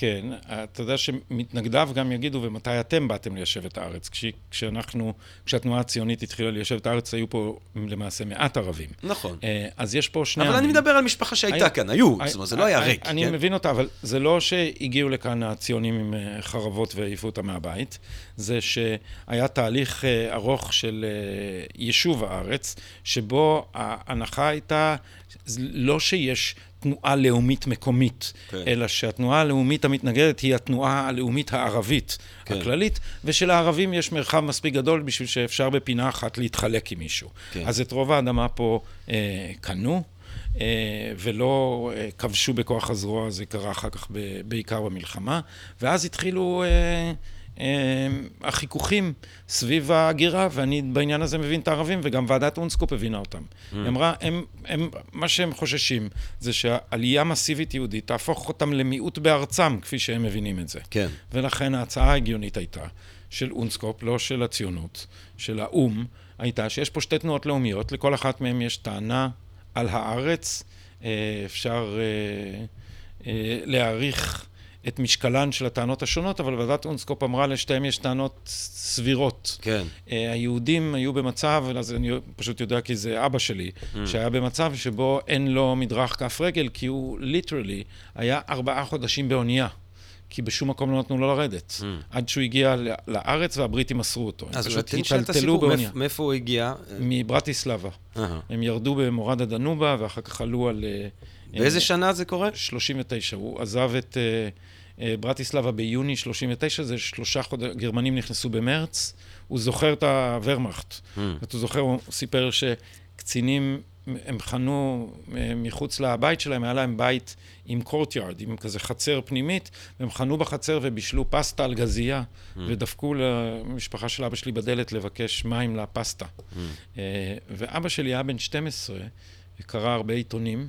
כן, אתה יודע שמתנגדיו גם יגידו, ומתי אתם באתם ליישב את הארץ? כש, כשאנחנו, כשהתנועה הציונית התחילה ליישב את הארץ, היו פה למעשה מעט ערבים. נכון. אה, אז יש פה שני... אבל עמים. אני מדבר על משפחה שהייתה I, כאן, היו, I, זאת אומרת, זה לא היה ריק. אני כן? מבין אותה, אבל זה לא שהגיעו לכאן הציונים עם אה, חרבות והעיפו אותם מהבית, זה שהיה תהליך אה, ארוך של יישוב הארץ, שבו ההנחה הייתה לא שיש תנועה לאומית מקומית, כן. אלא שהתנועה הלאומית המתנגדת היא התנועה הלאומית הערבית כן. הכללית, ושלערבים יש מרחב מספיק גדול בשביל שאפשר בפינה אחת להתחלק עם מישהו. כן. אז את רוב האדמה פה אה, קנו. אה, ולא אה, כבשו בכוח הזרוע, זה קרה אחר כך ב, בעיקר במלחמה, ואז התחילו אה, החיכוכים סביב ההגירה, ואני בעניין הזה מבין את הערבים, וגם ועדת אונסקופ הבינה אותם. Mm. היא אמרה, הם, הם, מה שהם חוששים זה שעלייה מסיבית יהודית תהפוך אותם למיעוט בארצם, כפי שהם מבינים את זה. כן. ולכן ההצעה ההגיונית הייתה, של אונסקופ, לא של הציונות, של האו"ם, הייתה שיש פה שתי תנועות לאומיות, לכל אחת מהן יש טענה על הארץ, אה, אפשר אה, אה, להעריך את משקלן של הטענות השונות, אבל ועדת אונסקופ אמרה לשתיהן יש טענות סבירות. כן. Uh, היהודים היו במצב, אז אני פשוט יודע כי זה אבא שלי, mm. שהיה במצב שבו אין לו מדרך כף רגל, כי הוא ליטרלי היה ארבעה חודשים באונייה. כי בשום מקום לא נתנו לו לרדת. Mm. עד שהוא הגיע לארץ והבריטים אסרו אותו. אז פשוט היטלטלו באונייה. מאיפה הוא הגיע? מברטיסלבה. Uh-huh. הם ירדו במורד הדנובה, ואחר כך עלו על... אה, באיזה שנה זה קורה? 39. הוא עזב את... Uh, אה, ברטיסלבה ביוני 39, זה שלושה חודשים, גרמנים נכנסו במרץ, הוא זוכר את הוורמאכט. Mm. הוא זוכר, הוא סיפר שקצינים, הם חנו אה, מחוץ לבית שלהם, היה להם בית עם קורטיארד, עם כזה חצר פנימית, והם חנו בחצר ובישלו פסטה על גזייה, mm. ודפקו למשפחה של אבא שלי בדלת לבקש מים לפסטה. Mm. אה, ואבא שלי היה בן 12, וקרא הרבה עיתונים,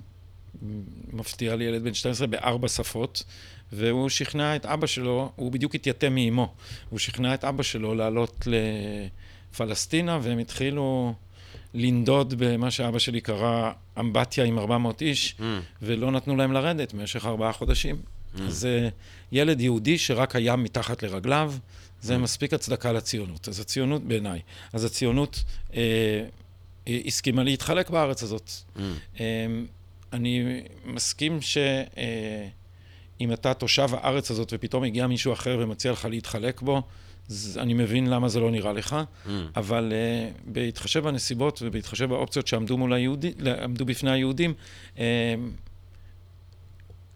מפתיע לי ילד בן 12 בארבע שפות, והוא שכנע את אבא שלו, הוא בדיוק התייתם מאימו, הוא שכנע את אבא שלו לעלות לפלסטינה, והם התחילו לנדוד במה שאבא שלי קרא אמבטיה עם 400 איש, mm. ולא נתנו להם לרדת במשך ארבעה חודשים. Mm. אז אה, ילד יהודי שרק הים מתחת לרגליו, זה mm. מספיק הצדקה לציונות. אז הציונות בעיניי, אז הציונות אה, אה, הסכימה להתחלק בארץ הזאת. Mm. אה, אני מסכים שאם אה, אתה תושב הארץ הזאת ופתאום הגיע מישהו אחר ומציע לך להתחלק בו, אני מבין למה זה לא נראה לך, mm. אבל uh, בהתחשב בנסיבות ובהתחשב באופציות שעמדו מול היהודים, עמדו בפני היהודים, uh,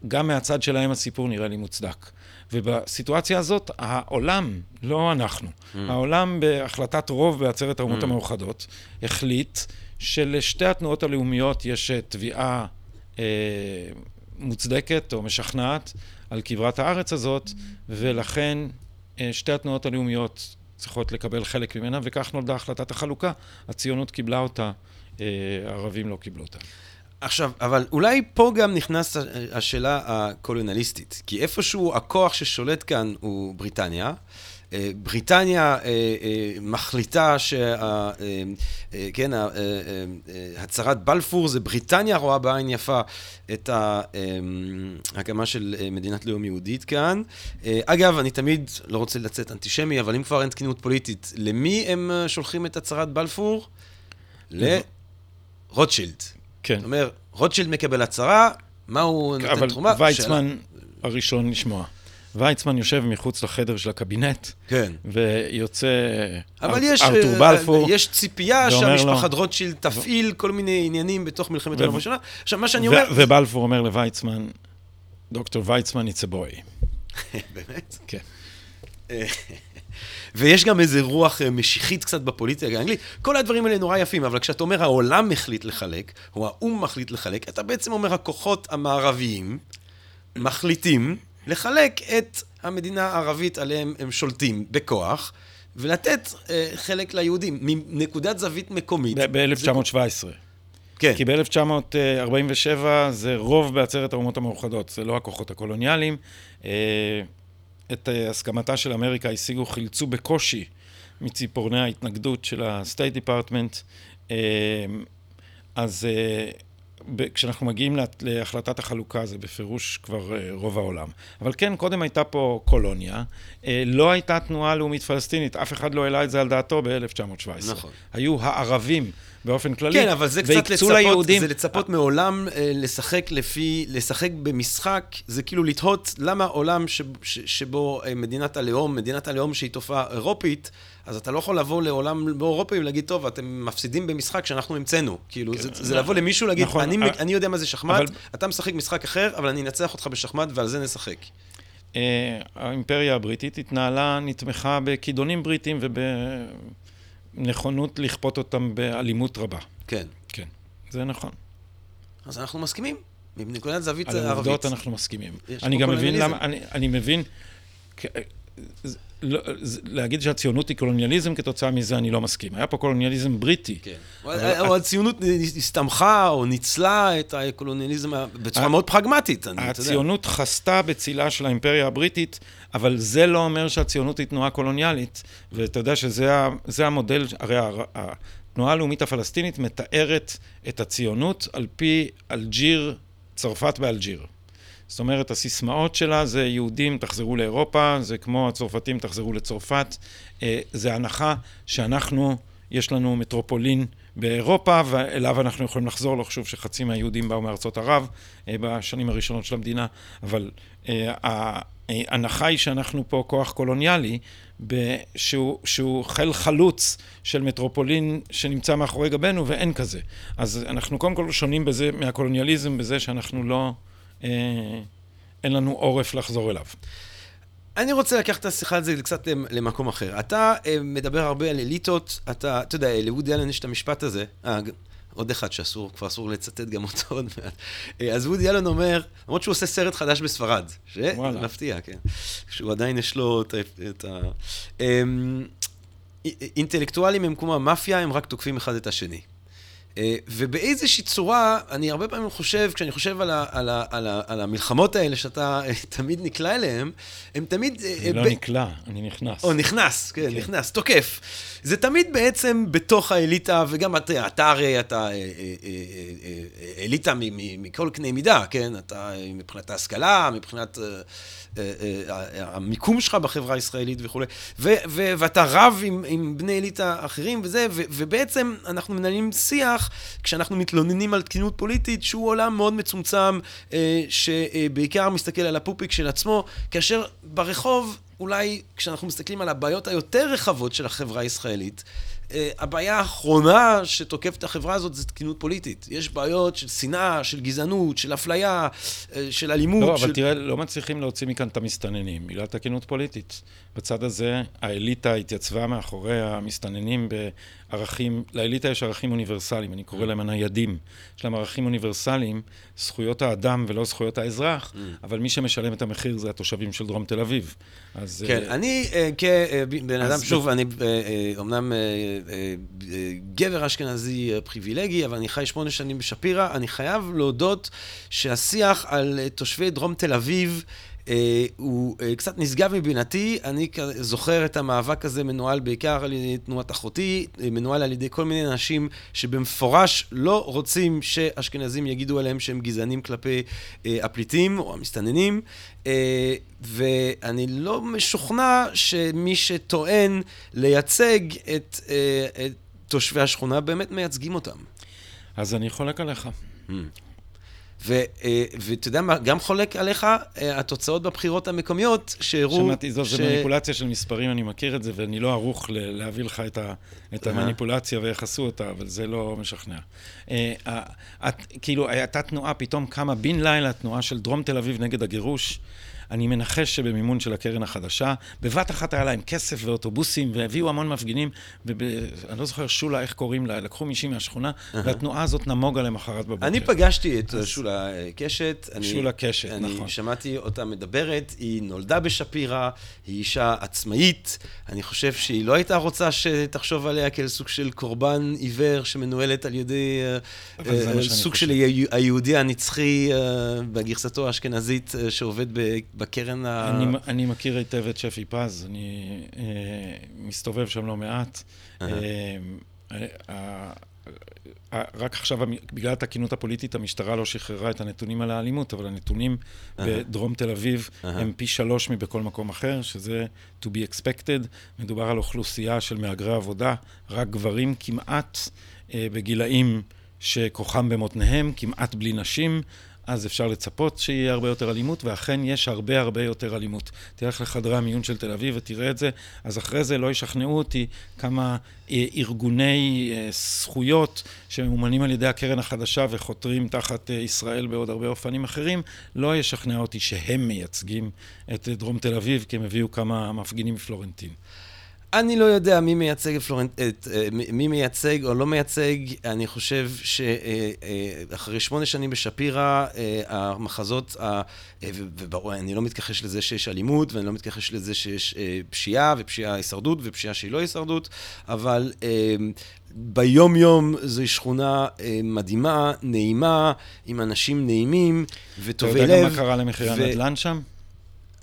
גם מהצד שלהם הסיפור נראה לי מוצדק. ובסיטואציה הזאת, העולם, לא אנחנו, mm. העולם בהחלטת רוב בעצרת האומות mm. המאוחדות, החליט שלשתי התנועות הלאומיות יש תביעה אה, מוצדקת או משכנעת על כברת הארץ הזאת, ולכן אה, שתי התנועות הלאומיות צריכות לקבל חלק ממנה, וכך נולדה החלטת החלוקה. הציונות קיבלה אותה, אה, הערבים לא קיבלו אותה. עכשיו, אבל אולי פה גם נכנס השאלה הקולוניאליסטית, כי איפשהו הכוח ששולט כאן הוא בריטניה. אה, בריטניה מחליטה שה... כן, הצהרת בלפור זה בריטניה רואה בעין יפה את ההקמה של מדינת לאום יהודית כאן. אגב, אני תמיד לא רוצה לצאת אנטישמי, אבל אם כבר אין תקינות פוליטית, למי הם שולחים את הצהרת בלפור? לרוטשילד. כן. זאת אומרת, רוטשילד מקבל הצהרה, מה הוא נותן תרומה? אבל ויצמן הראשון לשמוע. ויצמן יושב מחוץ לחדר של הקבינט, כן. ויוצא אבל יש, ארתור בלפור. יש ציפייה שהמשפחת לו... רוטשילד תפעיל כל מיני עניינים בתוך מלחמת העולם הראשונה. עכשיו, מה שאני אומר... ובלפור אומר לוויצמן, דוקטור ויצמן, it's a boy. באמת? כן. ויש גם איזה רוח אה, משיחית קצת בפוליטיקה האנגלית. כל הדברים האלה נורא יפים, אבל כשאתה אומר העולם החליט לחלק, או האו"ם מחליט לחלק, אתה בעצם אומר הכוחות המערביים מחליטים לחלק את המדינה הערבית עליהם הם שולטים בכוח, ולתת אה, חלק ליהודים, מנקודת זווית מקומית. ב-1917. זה... כן. כי ב-1947 זה רוב בעצרת האומות המאוחדות, זה לא הכוחות הקולוניאליים. אה, את אה, הסכמתה של אמריקה השיגו, חילצו בקושי מציפורני ההתנגדות של ה-State Department. אה, אז אה, כשאנחנו מגיעים להחלטת החלוקה זה בפירוש כבר רוב העולם. אבל כן, קודם הייתה פה קולוניה, לא הייתה תנועה לאומית פלסטינית, אף אחד לא העלה את זה על דעתו ב-1917. נכון. היו הערבים באופן כללי, כן, אבל זה קצת לצפות, ליהודים... זה לצפות מעולם אה, לשחק לפי, לשחק במשחק, זה כאילו לתהות למה עולם ש, ש, שבו אה, מדינת הלאום, מדינת הלאום שהיא תופעה אירופית, אז אתה לא יכול לבוא לעולם לא אירופי ולהגיד, טוב, אתם מפסידים במשחק שאנחנו המצאנו. כאילו, כן, זה, זה נכון, לבוא למישהו להגיד, נכון, אני, אבל... אני יודע מה זה שחמט, אבל... אתה משחק משחק אחר, אבל אני אנצח אותך בשחמט ועל זה נשחק. Uh, האימפריה הבריטית התנהלה, נתמכה בכידונים בריטים וב... נכונות לכפות אותם באלימות רבה. כן. כן, זה נכון. אז אנחנו מסכימים, מנקודת זווית ערבית. על העובדות אנחנו מסכימים. אני גם מבין למה, אני, אני מבין, לא, להגיד שהציונות היא קולוניאליזם, כתוצאה מזה אני לא מסכים. היה פה קולוניאליזם בריטי. כן. או הציונות הסתמכה או ניצלה את הקולוניאליזם בצורה מאוד פרגמטית. הציונות חסתה בצילה של האימפריה הבריטית, אבל זה לא אומר שהציונות היא תנועה קולוניאלית. ואתה יודע שזה המודל, הרי התנועה הלאומית הפלסטינית מתארת את הציונות על פי אלג'יר, צרפת באלג'יר. זאת אומרת, הסיסמאות שלה זה יהודים תחזרו לאירופה, זה כמו הצרפתים תחזרו לצרפת. אה, זה הנחה שאנחנו, יש לנו מטרופולין באירופה, ואליו אנחנו יכולים לחזור. לא חשוב שחצי מהיהודים באו מארצות ערב אה, בשנים הראשונות של המדינה, אבל אה, ההנחה היא שאנחנו פה כוח קולוניאלי, שהוא, שהוא חיל חלוץ של מטרופולין שנמצא מאחורי גבינו, ואין כזה. אז אנחנו קודם כל שונים בזה, מהקולוניאליזם, בזה שאנחנו לא... אה, אין לנו עורף לחזור אליו. אני רוצה לקחת את השיחה הזאת קצת למקום אחר. אתה אה, מדבר הרבה על אליטות, אתה, אתה יודע, לאודי אלן יש את המשפט הזה, אה, עוד אחד שאסור, כבר אסור לצטט גם אותו עוד מעט. אה, אז אודי אלן אומר, למרות שהוא עושה סרט חדש בספרד, שמפתיע, כן. שהוא עדיין יש לו את, את ה... אמ, אינטלקטואלים הם כמו המאפיה, הם רק תוקפים אחד את השני. אה, ובאיזושהי צורה, אני הרבה פעמים חושב, כשאני חושב על, ה, על, ה, על, ה, על המלחמות האלה שאתה תמיד נקלע אליהן, הם תמיד... אני לא ב... נקלע, אני נכנס. או נכנס, כן, כן, נכנס, תוקף. זה תמיד בעצם בתוך האליטה, וגם אתה, אתה הרי, אתה אליטה מכל קנה מידה, כן? אתה מבחינת ההשכלה, מבחינת... המיקום שלך בחברה הישראלית וכולי, ואתה רב עם, עם בני אליטה אחרים וזה, ובעצם אנחנו מנהלים שיח כשאנחנו מתלוננים על תקינות פוליטית, שהוא עולם מאוד מצומצם, אה, שבעיקר מסתכל על הפופיק של עצמו, כאשר ברחוב, אולי כשאנחנו מסתכלים על הבעיות היותר רחבות של החברה הישראלית, הבעיה האחרונה שתוקפת את החברה הזאת זה תקינות פוליטית. יש בעיות של שנאה, של גזענות, של אפליה, אה, של אלימות. לא, של... אבל תראה, לא מצליחים להוציא מכאן את המסתננים, בגלל תקינות פוליטית. בצד הזה, האליטה התייצבה מאחורי המסתננים בערכים, לאליטה יש ערכים אוניברסליים, אני קורא להם הניידים. יש להם ערכים אוניברסליים, זכויות האדם ולא זכויות האזרח, mm. אבל מי שמשלם את המחיר זה התושבים של דרום תל אביב. אז... כן, uh, אני uh, כבן אדם, שוב, אני אומנם גבר אשכנזי פריבילגי, אבל אני חי שמונה שנים בשפירא, אני חייב להודות שהשיח על תושבי דרום תל אביב, אה, הוא אה, קצת נשגב מבינתי, אני זוכר את המאבק הזה מנוהל בעיקר על ידי תנועת אחותי, אה, מנוהל על ידי כל מיני אנשים שבמפורש לא רוצים שאשכנזים יגידו עליהם שהם גזענים כלפי הפליטים או המסתננים, ואני לא משוכנע שמי שטוען לייצג את, את תושבי השכונה באמת מייצגים אותם. אז אני חולק עליך. Hmm. אה, ואתה יודע מה, גם חולק עליך אה, התוצאות בבחירות המקומיות, שהראו... שמעתי, זו, ש... מניפולציה של מספרים, אני מכיר את זה, ואני לא ערוך להביא לך את, ה, את המניפולציה ואיך עשו אותה, אבל זה לא משכנע. אה, את, כאילו, הייתה תנועה, פתאום קמה בן לילה, תנועה של דרום תל אביב נגד הגירוש. אני מנחש שבמימון של הקרן החדשה, בבת אחת היה להם כסף ואוטובוסים, והביאו המון מפגינים, ואני לא זוכר שולה, איך קוראים לה, לקחו מישהי מהשכונה, והתנועה הזאת נמוגה למחרת בבוקר. אני פגשתי את שולה קשת. שולה קשת, נכון. אני שמעתי אותה מדברת, היא נולדה בשפירא, היא אישה עצמאית, אני חושב שהיא לא הייתה רוצה שתחשוב עליה כאל סוג של קורבן עיוור שמנוהלת על ידי אה, אה, סוג של היהודי הנצחי אה, בגרסתו האשכנזית שעובד בקרן ה... אני, אני מכיר היטב את שפי פז, אני אה, מסתובב שם לא מעט. אה, אה, אה, רק עכשיו, בגלל התקינות הפוליטית, המשטרה לא שחררה את הנתונים על האלימות, אבל הנתונים uh-huh. בדרום תל אביב uh-huh. הם פי שלוש מבכל מקום אחר, שזה to be expected. מדובר על אוכלוסייה של מהגרי עבודה, רק גברים כמעט אה, בגילאים שכוחם במותניהם, כמעט בלי נשים. אז אפשר לצפות שיהיה הרבה יותר אלימות, ואכן יש הרבה הרבה יותר אלימות. תלך לחדרי המיון של תל אביב ותראה את זה, אז אחרי זה לא ישכנעו אותי כמה אה, ארגוני אה, זכויות שממומנים על ידי הקרן החדשה וחותרים תחת אה, ישראל בעוד הרבה אופנים אחרים, לא ישכנע אותי שהם מייצגים את דרום תל אביב, כי הם הביאו כמה מפגינים מפלורנטין. אני לא יודע מי מייצג, פלורנט, את, אה, מי מייצג או לא מייצג. אני חושב שאחרי שמונה שנים בשפירא, אה, המחזות, וברור, אני לא מתכחש לזה שיש אלימות, ואני לא מתכחש לזה שיש אה, פשיעה, ופשיעה הישרדות, ופשיעה שהיא לא הישרדות, אבל ביום-יום זוהי שכונה מדהימה, נעימה, עם אנשים נעימים וטובי לב. אתה יודע גם מה קרה למחירי. הנדל"ן שם?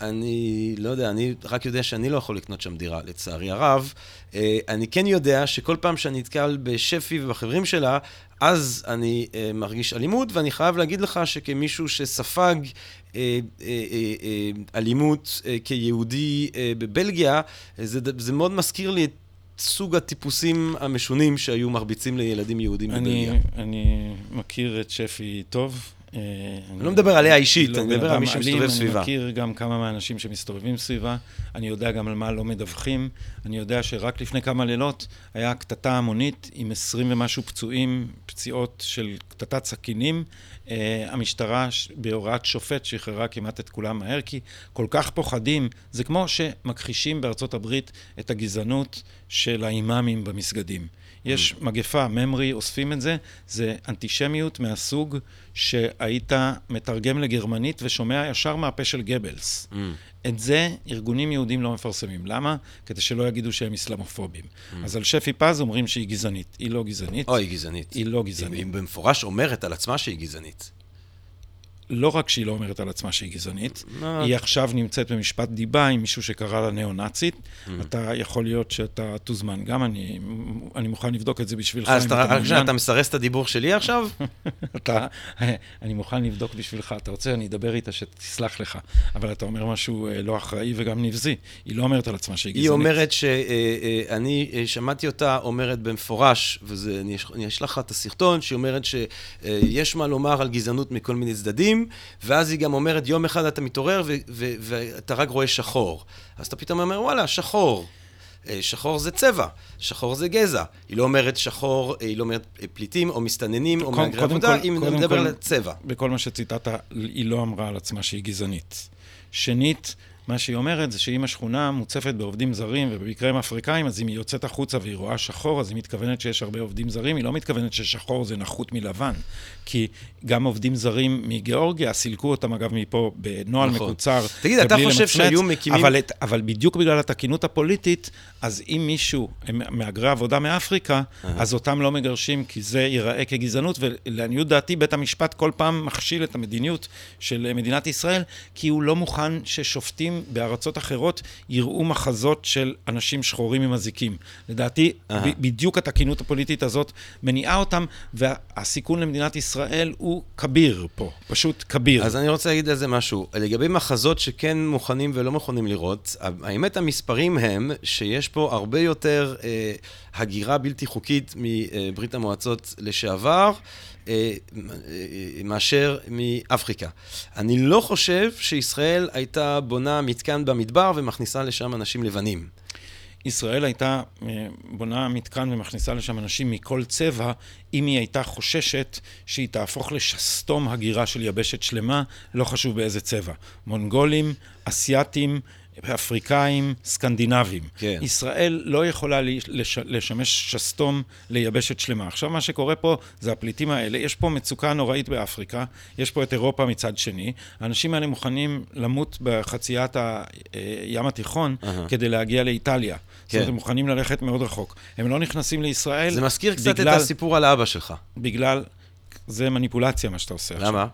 אני לא יודע, אני רק יודע שאני לא יכול לקנות שם דירה, לצערי הרב. אה, אני כן יודע שכל פעם שאני נתקל בשפי ובחברים שלה, אז אני uh, מרגיש אלימות, ואני חייב להגיד לך שכמישהו שספג uh, uh, uh, uh, אלימות uh, כיהודי uh, בבלגיה, זה, זה מאוד מזכיר לי את סוג הטיפוסים המשונים שהיו מרביצים לילדים יהודים אני, בבלגיה. אני מכיר את שפי טוב, אה, אני לא מדבר עליה אישית, לא אני מדבר על מי שמסתובב סביבה. אני מכיר גם כמה מהאנשים שמסתובבים סביבה, אני יודע גם על מה לא מדווחים, אני יודע שרק לפני כמה לילות היה קטטה המונית עם עשרים ומשהו פצועים, פציעות של קטטת סכינים. אה, המשטרה בהוראת שופט שחררה כמעט את כולם מהר, כי כל כך פוחדים, זה כמו שמכחישים בארצות הברית את הגזענות של האימאמים במסגדים. יש. מגפה, ממרי, אוספים את זה, זה אנטישמיות מהסוג שה... היית מתרגם לגרמנית ושומע ישר מהפה של גבלס. Mm. את זה ארגונים יהודים לא מפרסמים. למה? כדי שלא יגידו שהם אסלאמופובים. Mm. אז על שפי פז אומרים שהיא גזענית. היא לא גזענית. או, היא גזענית. היא לא גזענית. היא במפורש אומרת על עצמה שהיא גזענית. לא רק שהיא לא אומרת על עצמה שהיא גזענית, היא עכשיו נמצאת במשפט דיבה עם מישהו שקרא לה ניאו-נאצית. Mm. אתה, יכול להיות שאתה תוזמן גם, אני, אני מוכן לבדוק את זה בשבילך. אז אתה, אתה, אתה מסרס את הדיבור שלי עכשיו? אתה, אני מוכן לבדוק בשבילך. אתה רוצה, אני אדבר איתה שתסלח לך. אבל אתה אומר משהו אה, לא אחראי וגם נבזי. היא לא אומרת על עצמה שהיא גזענית. היא אומרת שאני אה, אה, שמעתי אותה אומרת במפורש, ואני אשלח לך את הסרטון, שהיא אומרת שיש מה לומר על גזענות מכל מיני צדדים. ואז היא גם אומרת, יום אחד אתה מתעורר ואתה רק רואה שחור. אז אתה פתאום אומר, וואלה, שחור. אה, שחור זה צבע, שחור זה גזע. היא לא אומרת שחור, אה, היא לא אומרת אה, פליטים או מסתננים או מהגרי עבודה, היא מדברת על צבע. בכל מה שציטטת, היא לא אמרה על עצמה שהיא גזענית. שנית, מה שהיא אומרת זה שאם השכונה מוצפת בעובדים זרים, ובמקרה הם אפריקאים, אז אם היא יוצאת החוצה והיא רואה שחור, אז היא מתכוונת שיש הרבה עובדים זרים, היא לא מתכוונת ששחור זה נחות מלבן. כי גם עובדים זרים מגיאורגיה, סילקו אותם אגב מפה בנוהל נכון. מקוצר, תגיד, אתה חושב למצמץ, שהיו מקימים... אבל, אבל בדיוק בגלל התקינות הפוליטית, אז אם מישהו, הם מהגרי עבודה מאפריקה, uh-huh. אז אותם לא מגרשים, כי זה ייראה כגזענות, ולעניות דעתי, בית המשפט כל פעם מכשיל את המדיניות של מדינת ישראל, כי הוא לא מוכן ששופטים בארצות אחרות יראו מחזות של אנשים שחורים עם אזיקים. לדעתי, uh-huh. ב- בדיוק התקינות הפוליטית הזאת מניעה אותם, והסיכון למדינת ישראל הוא כביר פה, פשוט כביר. אז אני רוצה להגיד על זה משהו. לגבי מחזות שכן מוכנים ולא מוכנים לראות, האמת המספרים הם שיש פה הרבה יותר אה, הגירה בלתי חוקית מברית המועצות לשעבר. אה, אה, מאשר מאפריקה. אני לא חושב שישראל הייתה בונה מתקן במדבר ומכניסה לשם אנשים לבנים. ישראל הייתה אה, בונה מתקן ומכניסה לשם אנשים מכל צבע, אם היא הייתה חוששת שהיא תהפוך לשסתום הגירה של יבשת שלמה, לא חשוב באיזה צבע. מונגולים, אסייתים, אפריקאים, סקנדינבים. כן. ישראל לא יכולה לש, לשמש שסתום ליבשת שלמה. עכשיו, מה שקורה פה זה הפליטים האלה. יש פה מצוקה נוראית באפריקה, יש פה את אירופה מצד שני. האנשים האלה מוכנים למות בחציית הים התיכון uh-huh. כדי להגיע לאיטליה. כן. זאת אומרת, הם מוכנים ללכת מאוד רחוק. הם לא נכנסים לישראל זה מזכיר קצת בגלל, את הסיפור על אבא שלך. בגלל... זה מניפולציה, מה שאתה עושה למה? עכשיו. למה?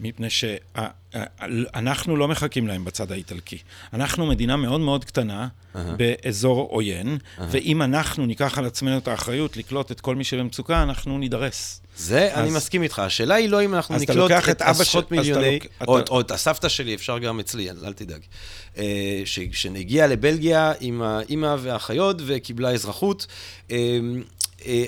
מפני שאנחנו לא מחכים להם בצד האיטלקי. אנחנו מדינה מאוד מאוד קטנה uh-huh. באזור עוין, uh-huh. ואם אנחנו ניקח על עצמנו את האחריות לקלוט את כל מי שבמצוקה, אנחנו נידרס. זה, אז... אני מסכים איתך. השאלה היא לא אם אנחנו נקלוט את, את עשרות ש... מיליוני, לוק... או, אתה... או את הסבתא שלי, אפשר גם אצלי, אל תדאג. אה, שנגיעה לבלגיה עם האימא והאחיות וקיבלה אזרחות. אה, אה,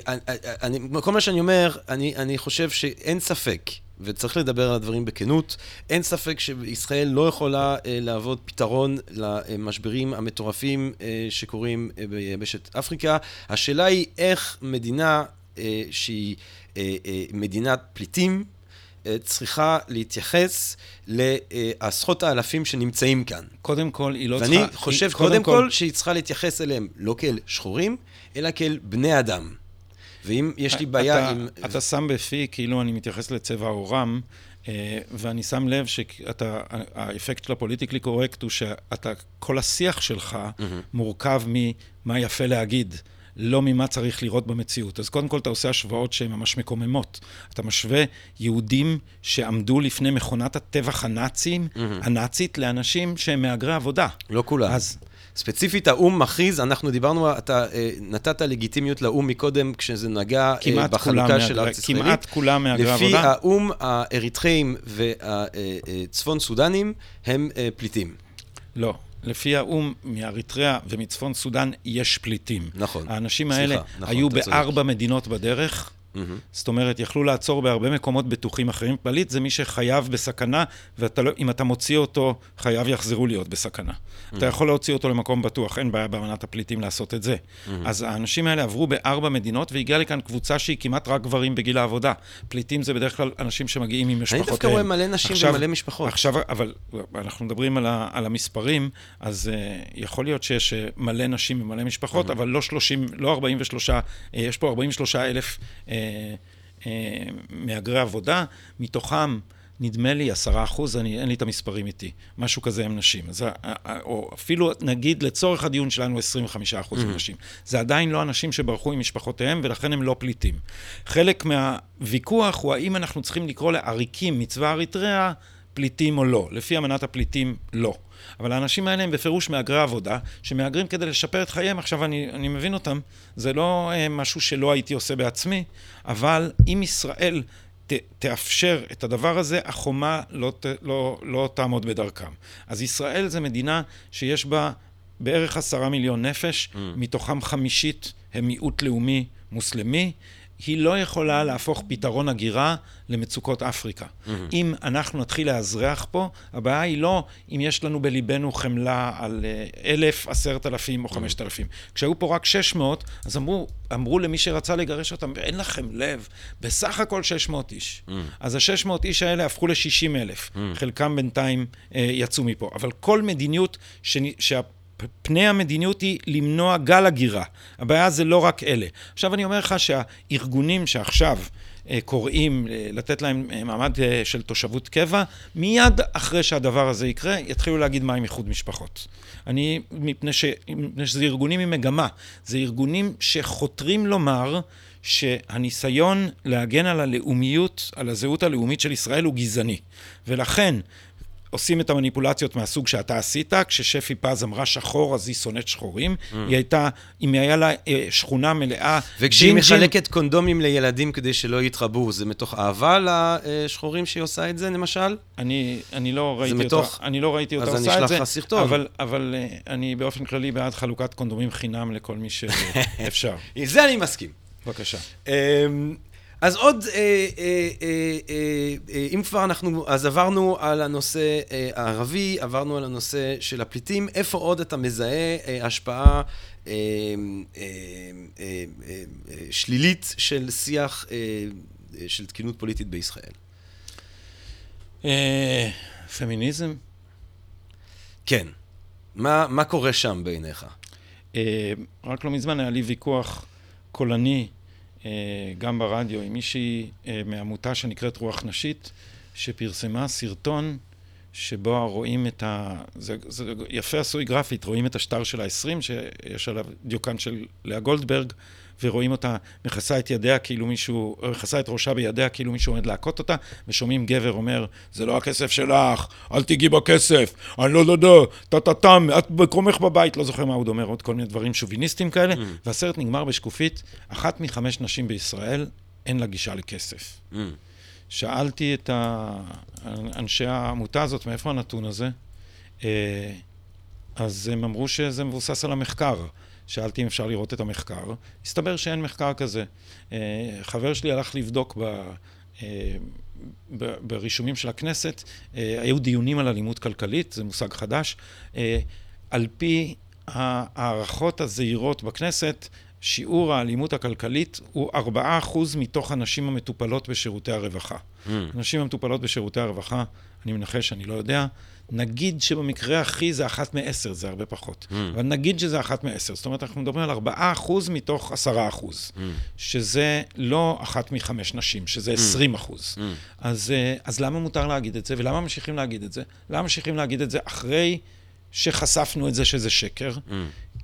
אני, כל מה שאני אומר, אני, אני חושב שאין ספק וצריך לדבר על הדברים בכנות. אין ספק שישראל לא יכולה אה, להוות פתרון למשברים המטורפים אה, שקורים אה, ביבשת אפריקה. השאלה היא איך מדינה אה, שהיא אה, אה, מדינת פליטים, אה, צריכה להתייחס לעשרות האלפים שנמצאים כאן. קודם כל, היא לא ואני צריכה... ואני חושב, קודם, קודם כל, כל, שהיא צריכה להתייחס אליהם לא כאל שחורים, אלא כאל בני אדם. ואם יש לי בעיה אתה, עם... אתה שם בפי כאילו אני מתייחס לצבע עורם, אה, ואני שם לב שהאפקט של הפוליטיקלי קורקט הוא שאתה, כל השיח שלך mm-hmm. מורכב ממה יפה להגיד. לא ממה צריך לראות במציאות. אז קודם כל אתה עושה השוואות שהן ממש מקוממות. אתה משווה יהודים שעמדו לפני מכונת הטבח הנאצים, mm-hmm. הנאצית, לאנשים שהם מהגרי עבודה. לא כולם. אז ספציפית, האו"ם מכריז, אנחנו דיברנו, אתה אה, נתת לגיטימיות לאו"ם מקודם, כשזה נגע אה, בחלוקה של הארץ ישראלית. כמעט כולם מהגרי עבודה. לפי האו"ם, האריתראים והצפון סודנים הם אה, פליטים. לא. לפי האו"ם, מאריתריאה ומצפון סודאן יש פליטים. נכון. האנשים סליחה, האלה נכון, היו בארבע מדינות בדרך. Mm-hmm. זאת אומרת, יכלו לעצור בהרבה מקומות בטוחים אחרים. פליט זה מי שחייב בסכנה, ואם לא, אתה מוציא אותו, חייו יחזרו להיות בסכנה. Mm-hmm. אתה יכול להוציא אותו למקום בטוח, אין בעיה באמנת הפליטים לעשות את זה. Mm-hmm. אז האנשים האלה עברו בארבע מדינות, והגיעה לכאן קבוצה שהיא כמעט רק גברים בגיל העבודה. פליטים זה בדרך כלל אנשים שמגיעים עם משפחותיהם. אני דווקא רואה מלא נשים עכשיו, ומלא משפחות. עכשיו, אבל אנחנו מדברים על, ה, על המספרים, אז uh, יכול להיות שיש uh, מלא נשים ומלא משפחות, mm-hmm. אבל לא 30, לא 43, uh, יש פה 43 אלף... Uh, מהגרי עבודה, מתוכם נדמה לי עשרה אחוז, אני, אין לי את המספרים איתי, משהו כזה הם נשים. אז, או אפילו נגיד לצורך הדיון שלנו 25 אחוז mm-hmm. נשים. זה עדיין לא אנשים שברחו עם משפחותיהם ולכן הם לא פליטים. חלק מהוויכוח הוא האם אנחנו צריכים לקרוא לעריקים מצבא אריתריאה פליטים או לא. לפי אמנת הפליטים, לא. אבל האנשים האלה הם בפירוש מהגרי עבודה, שמהגרים כדי לשפר את חייהם. עכשיו, אני, אני מבין אותם, זה לא אה, משהו שלא הייתי עושה בעצמי, אבל אם ישראל ת, תאפשר את הדבר הזה, החומה לא, ת, לא, לא תעמוד בדרכם. אז ישראל זה מדינה שיש בה בערך עשרה מיליון נפש, mm. מתוכם חמישית הם מיעוט לאומי מוסלמי. היא לא יכולה להפוך פתרון הגירה למצוקות אפריקה. Mm-hmm. אם אנחנו נתחיל לאזרח פה, הבעיה היא לא אם יש לנו בליבנו חמלה על אה, אלף, עשרת אלפים או חמשת אלפים. כשהיו פה רק שש מאות, אז אמרו, אמרו למי שרצה לגרש אותם, אין לכם לב, בסך הכל שש מאות איש. Mm-hmm. אז השש מאות איש האלה הפכו לשישים אלף. Mm-hmm. חלקם בינתיים אה, יצאו מפה. אבל כל מדיניות ש... שה... פני המדיניות היא למנוע גל הגירה. הבעיה זה לא רק אלה. עכשיו אני אומר לך שהארגונים שעכשיו אה, קוראים אה, לתת להם אה, מעמד של תושבות קבע, מיד אחרי שהדבר הזה יקרה, יתחילו להגיד מה עם איחוד משפחות. אני, מפני, ש, מפני שזה ארגונים עם מגמה, זה ארגונים שחותרים לומר שהניסיון להגן על הלאומיות, על הזהות הלאומית של ישראל הוא גזעני. ולכן, עושים את המניפולציות מהסוג שאתה עשית, כששפי פז אמרה שחור אז היא שונאת שחורים, mm. היא הייתה, אם היה לה אה, שכונה מלאה... וכשהיא מחלקת קונדומים לילדים כדי שלא יתרבו, זה מתוך אהבה לשחורים שהיא עושה את זה, למשל? אני, אני לא ראיתי מתוך... אותה, אני לא ראיתי אותה עושה את זה. אז אני אשלח לך סרטון. אבל, אבל אה, אני באופן כללי בעד חלוקת קונדומים חינם לכל מי שאפשר. עם זה אני מסכים. בבקשה. אז עוד, אה, אה, אה, אה, אה, אם כבר אנחנו, אז עברנו על הנושא אה, הערבי, עברנו על הנושא של הפליטים, איפה עוד אתה מזהה אה, השפעה אה, אה, אה, אה, שלילית של שיח אה, אה, של תקינות פוליטית בישראל? אה, פמיניזם? כן. מה, מה קורה שם בעיניך? אה, רק לא מזמן היה לי ויכוח קולני אה, גם ברדיו, עם מישהי אה, מעמותה שנקראת רוח נשית, שפרסמה סרטון שבו רואים את ה... זה, זה יפה עשוי גרפית, רואים את השטר של ה-20, שיש עליו דיוקן של לאה גולדברג, ורואים אותה מכסה את ידיה כאילו מישהו, מכסה את ראשה בידיה כאילו מישהו עומד להכות אותה, ושומעים גבר אומר, זה לא הכסף שלך, אל תיגעי בכסף, אני לא יודע, טה-טה-טם, את מקומך בבית, לא זוכר מה הוא אומר, עוד כל מיני דברים שוביניסטיים כאלה, mm. והסרט נגמר בשקופית, אחת מחמש נשים בישראל, אין לה גישה לכסף. Mm. שאלתי את אנשי העמותה הזאת, מאיפה הנתון הזה? אה, אז הם אמרו שזה מבוסס על המחקר. שאלתי אם אפשר לראות את המחקר, הסתבר שאין מחקר כזה. אה, חבר שלי הלך לבדוק ב... אה, ברישומים של הכנסת, אה, היו דיונים על אלימות כלכלית, זה מושג חדש. על פי ההערכות הזהירות בכנסת, שיעור האלימות הכלכלית הוא 4% מתוך הנשים המטופלות בשירותי הרווחה. Mm. הנשים המטופלות בשירותי הרווחה, אני מנחש, אני לא יודע, נגיד שבמקרה הכי זה אחת מעשר, זה הרבה פחות. Mm. אבל נגיד שזה אחת מעשר. זאת אומרת, אנחנו מדברים על ארבעה אחוז מתוך עשרה אחוז, mm. שזה לא אחת מחמש נשים, שזה mm. עשרים mm. אחוז. Mm. אז, אה, אז למה מותר להגיד את זה, ולמה ממשיכים להגיד את זה? למה ממשיכים להגיד את זה אחרי שחשפנו את זה שזה שקר? Mm.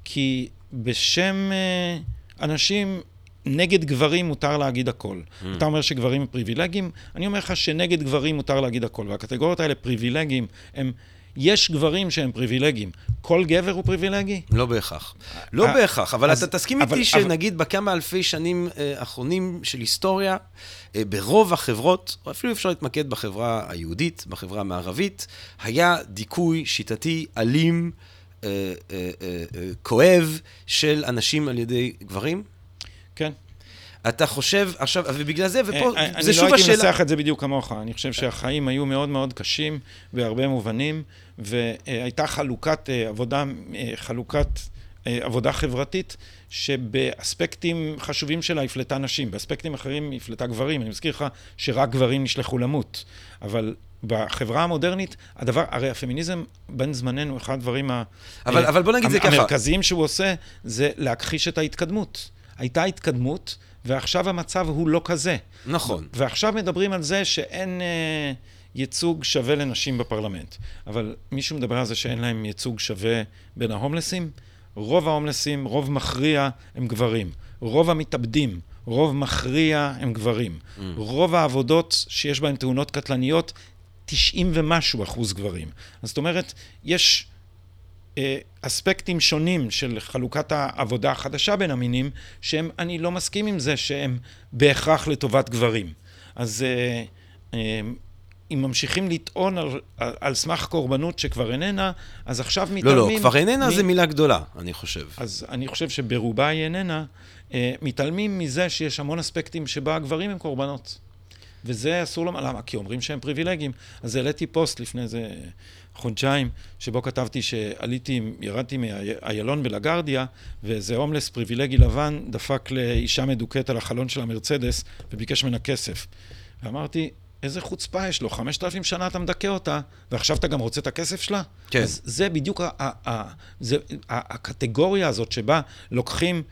כי בשם אה, אנשים נגד גברים מותר להגיד הכל. Mm. אתה אומר שגברים הם פריבילגיים, אני אומר לך שנגד גברים מותר להגיד הכל. והקטגוריות האלה, פריבילגיים, הם... יש גברים שהם פריבילגיים. כל גבר הוא פריבילגי? לא בהכרח. לא אה, בהכרח, אבל אתה תסכים איתי שנגיד בכמה אלפי שנים אה, אחרונים של היסטוריה, אה, ברוב החברות, או אפילו אפשר להתמקד בחברה היהודית, בחברה המערבית, היה דיכוי שיטתי, אלים, כואב, של אנשים על ידי גברים? כן. אתה חושב, עכשיו, ובגלל זה, ופה, אה, זה שוב השאלה... אני לא הייתי מנסח את זה בדיוק כמוך. אני חושב שהחיים היו מאוד מאוד קשים בהרבה מובנים, והייתה חלוקת אה, עבודה, אה, חלוקת עבודה חברתית, שבאספקטים חשובים שלה הפלטה נשים, באספקטים אחרים הפלטה גברים. אני מזכיר לך שרק גברים נשלחו למות. אבל בחברה המודרנית, הדבר, הרי הפמיניזם בין זמננו, אחד הדברים אבל, אבל בוא נגיד זה ככה. המרכזיים שהוא עושה, זה להכחיש את ההתקדמות. הייתה התקדמות, ועכשיו המצב הוא לא כזה. נכון. ועכשיו מדברים על זה שאין אה, ייצוג שווה לנשים בפרלמנט. אבל מישהו מדבר על זה שאין להם ייצוג שווה בין ההומלסים? רוב ההומלסים, רוב מכריע, הם גברים. רוב המתאבדים, רוב מכריע, הם גברים. Mm. רוב העבודות שיש בהן תאונות קטלניות, 90 ומשהו אחוז גברים. אז זאת אומרת, יש אספקטים שונים של חלוקת העבודה החדשה בין המינים, שהם, אני לא מסכים עם זה שהם בהכרח לטובת גברים. אז אה, אה, אם ממשיכים לטעון על, על, על סמך קורבנות שכבר איננה, אז עכשיו מתעלמים... לא, לא, כבר איננה מ... זה מילה גדולה, אני חושב. אז אני חושב שברובה היא איננה. אה, מתעלמים מזה שיש המון אספקטים שבה הגברים הם קורבנות. וזה אסור לומר, למה? כי אומרים שהם פריבילגיים. אז העליתי פוסט לפני איזה חודשיים, שבו כתבתי שעליתי, ירדתי מאיילון בלגרדיה, ואיזה הומלס פריבילגי לבן דפק לאישה מדוכאת על החלון של המרצדס וביקש ממנה כסף. ואמרתי, איזה חוצפה יש לו, חמשת אלפים שנה אתה מדכא אותה, ועכשיו אתה גם רוצה את הכסף שלה? כן. אז זה בדיוק ה- ה- ה- זה, הקטגוריה הזאת שבה לוקחים...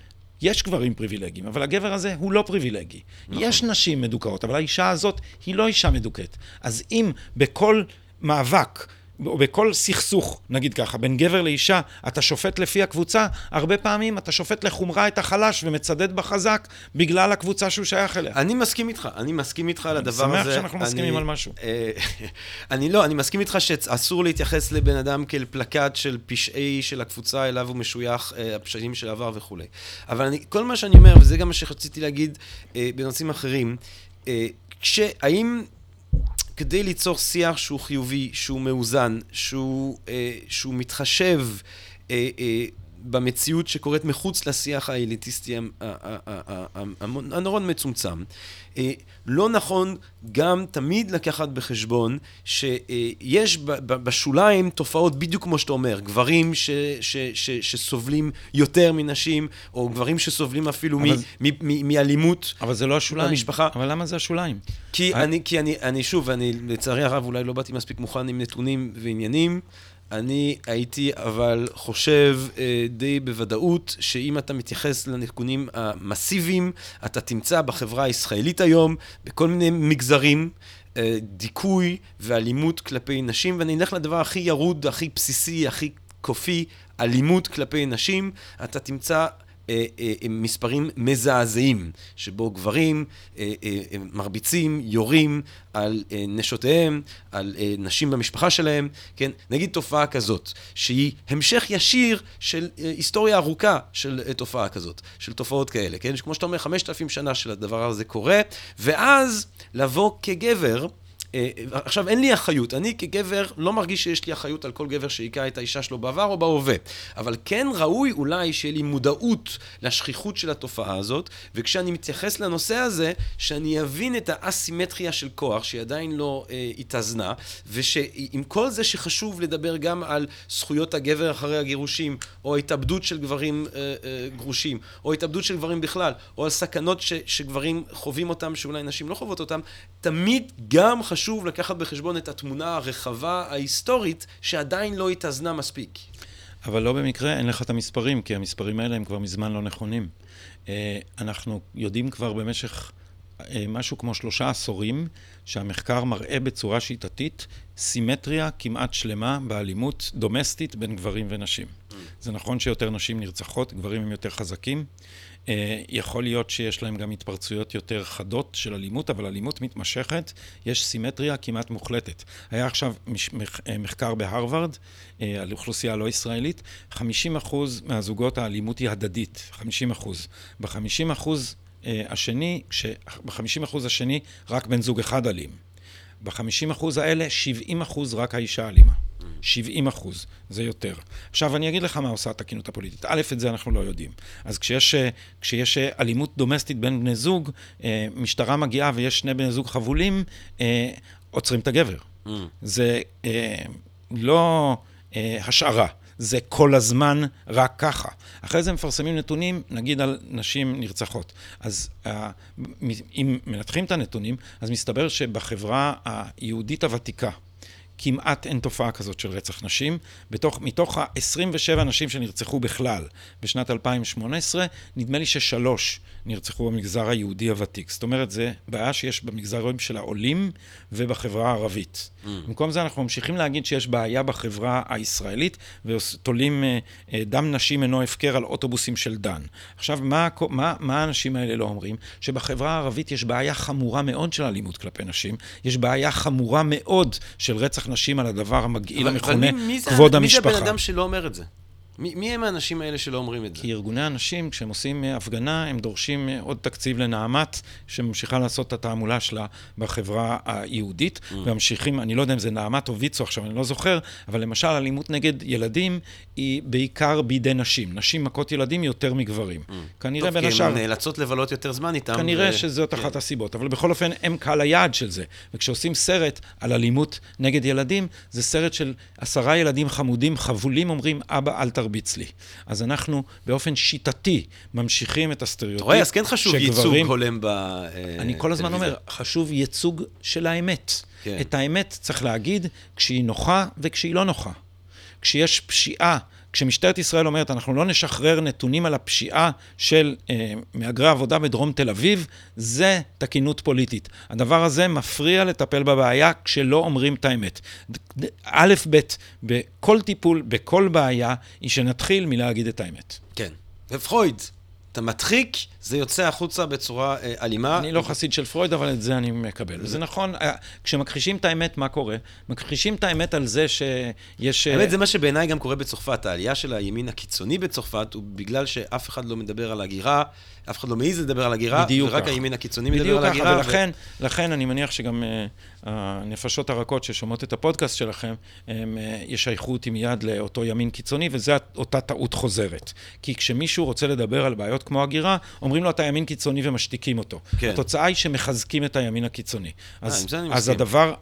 יש גברים פריבילגיים, אבל הגבר הזה הוא לא פריבילגי. נכון. יש נשים מדוכאות, אבל האישה הזאת היא לא אישה מדוכאת. אז אם בכל מאבק או בכל סכסוך, נגיד ככה, בין גבר לאישה, אתה שופט לפי הקבוצה, הרבה פעמים אתה שופט לחומרה את החלש ומצדד בחזק בגלל הקבוצה שהוא שייך אליה. אני מסכים איתך, אני מסכים איתך על הדבר הזה. אני שמח שאנחנו מסכימים על משהו. אה, אני לא, אני מסכים איתך שאסור להתייחס לבן אדם כאל פלקט של פשעי של הקבוצה אליו הוא משוייך, אה, הפשעים של העבר וכולי. אבל אני, כל מה שאני אומר, וזה גם מה שרציתי להגיד אה, בנושאים אחרים, כשהאם... כדי ליצור שיח שהוא חיובי, שהוא מאוזן, שהוא, אה, שהוא מתחשב אה, אה, במציאות שקורית מחוץ לשיח האליטיסטי הנורא מצומצם. אה, לא נכון גם תמיד לקחת בחשבון שיש בשוליים תופעות בדיוק כמו שאתה אומר, גברים ש, ש, ש, שסובלים יותר מנשים, או גברים שסובלים אפילו אבל... מאלימות אבל זה לא השוליים. במשפחה. אבל למה זה השוליים? כי, אני, כי אני, אני שוב, אני לצערי הרב אולי לא באתי מספיק מוכן עם נתונים ועניינים. אני הייתי אבל חושב אה, די בוודאות שאם אתה מתייחס לנתונים המסיביים, אתה תמצא בחברה הישראלית היום, בכל מיני מגזרים, אה, דיכוי ואלימות כלפי נשים, ואני אלך לדבר הכי ירוד, הכי בסיסי, הכי קופי, אלימות כלפי נשים, אתה תמצא... אה, אה, מספרים מזעזעים, שבו גברים אה, מרביצים, יורים על נשותיהם, על נשים במשפחה שלהם, כן? נגיד תופעה כזאת, שהיא המשך ישיר של היסטוריה ארוכה של תופעה כזאת, של תופעות כאלה, כן? כמו שאתה אומר, חמשת אלפים שנה של הדבר הזה קורה, ואז לבוא כגבר, עכשיו, אין לי אחריות. אני כגבר לא מרגיש שיש לי אחריות על כל גבר שהיכה את האישה שלו בעבר או בהווה. אבל כן ראוי אולי שיהיה לי מודעות לשכיחות של התופעה הזאת, וכשאני מתייחס לנושא הזה, שאני אבין את האסימטריה של כוח, שהיא עדיין לא אה, התאזנה, ושעם כל זה שחשוב לדבר גם על זכויות הגבר אחרי הגירושים, או התאבדות של גברים אה, אה, גרושים, או התאבדות של גברים בכלל, או על סכנות ש, שגברים חווים אותם, שאולי נשים לא חוות אותם, תמיד גם חשוב... חשוב לקחת בחשבון את התמונה הרחבה ההיסטורית שעדיין לא התאזנה מספיק. אבל לא במקרה אין לך את המספרים, כי המספרים האלה הם כבר מזמן לא נכונים. אה, אנחנו יודעים כבר במשך משהו כמו שלושה עשורים שהמחקר מראה בצורה שיטתית סימטריה כמעט שלמה באלימות דומסטית בין גברים ונשים. זה נכון שיותר נשים נרצחות, גברים הם יותר חזקים. אה, יכול להיות שיש להם גם התפרצויות יותר חדות של אלימות, אבל אלימות מתמשכת, יש סימטריה כמעט מוחלטת. היה עכשיו אה, מחקר בהרווארד אה, על אוכלוסייה לא ישראלית, 50% מהזוגות האלימות היא הדדית, 50%. ב-50% השני, ב-50% השני רק בן זוג אחד אלים. ב-50% האלה, 70% רק האישה אלימה. 70 אחוז, זה יותר. עכשיו, אני אגיד לך מה עושה התקינות הפוליטית. א', את זה אנחנו לא יודעים. אז כשיש, כשיש אלימות דומסטית בין בני זוג, אה, משטרה מגיעה ויש שני בני זוג חבולים, אה, עוצרים את הגבר. Mm. זה אה, לא השערה. זה כל הזמן רק ככה. אחרי זה מפרסמים נתונים, נגיד על נשים נרצחות. אז אם מנתחים את הנתונים, אז מסתבר שבחברה היהודית הוותיקה, כמעט אין תופעה כזאת של רצח נשים. בתוך, מתוך ה-27 נשים שנרצחו בכלל בשנת 2018, נדמה לי ששלוש נרצחו במגזר היהודי הוותיק. זאת אומרת, זה בעיה שיש במגזרים של העולים ובחברה הערבית. Mm. במקום זה אנחנו ממשיכים להגיד שיש בעיה בחברה הישראלית, ותולים אה, אה, דם נשים אינו הפקר על אוטובוסים של דן. עכשיו, מה, מה, מה האנשים האלה לא אומרים? שבחברה הערבית יש בעיה חמורה מאוד של אלימות כלפי נשים, יש בעיה חמורה מאוד של רצח נשים על הדבר המגעיל המכונה כבוד המשפחה. מי זה הבן אדם שלא אומר את זה? מי, מי הם האנשים האלה שלא אומרים את זה? כי ארגוני הנשים, כשהם עושים אה, הפגנה, הם דורשים אה, עוד תקציב לנעמת, שממשיכה לעשות את התעמולה שלה בחברה היהודית, mm. וממשיכים, אני לא יודע אם זה נעמת או ויצו עכשיו, אני לא זוכר, אבל למשל אלימות נגד ילדים היא בעיקר בידי נשים. נשים מכות ילדים יותר מגברים. Mm. כנראה בין השאר... טוב, כי הן נאלצות לבלות יותר זמן איתם. כנראה ו... שזאת כן. אחת הסיבות, אבל בכל אופן, הם קהל היעד של זה. וכשעושים סרט על אלימות נגד ילדים, זה סרט של עשרה ילדים חמודים, חבולים, אומרים, אבא, אל תרבה. תרביץ לי. אז אנחנו באופן שיטתי ממשיכים את הסטריאוטיפ אתה רואה, אז כן חשוב שגברים... ייצוג הולם בטלוויזיה. אני כל הזמן אומר, חשוב ייצוג של האמת. כן. את האמת צריך להגיד כשהיא נוחה וכשהיא לא נוחה. כשיש פשיעה כשמשטרת ישראל אומרת, אנחנו לא נשחרר נתונים על הפשיעה של אה, מהגרי עבודה בדרום תל אביב, זה תקינות פוליטית. הדבר הזה מפריע לטפל בבעיה כשלא אומרים את האמת. א', ב', בכל טיפול, בכל בעיה, היא שנתחיל מלהגיד את האמת. כן. ופרויד, אתה מדחיק, זה יוצא החוצה בצורה אה, אלימה. אני לא חסיד של פרויד, אבל את זה אני מקבל. זה נכון, אה, כשמכחישים את האמת, מה קורה? מכחישים את האמת על זה שיש... אה, האמת, זה מה שבעיניי גם קורה בצרפת. העלייה של הימין הקיצוני בצרפת הוא בגלל שאף אחד לא מדבר על הגירה, אף אחד לא מעז לדבר על הגירה, ורק כך. הימין הקיצוני מדבר על הגירה. בדיוק ככה, ולכן ו... לכן אני מניח שגם uh, הנפשות הרכות ששומעות את הפודקאסט שלכם, הם uh, ישייכו אותי מיד לאותו ימין קיצוני, וזו אותה טעות חוזרת. כי כשמישהו רוצה לדבר על בעיות כמו הגירה, אומרים לו, אתה ימין קיצוני ומשתיקים אותו. כן. התוצאה היא שמחזקים את הימין הקיצוני. אז, אה, אז הדבר,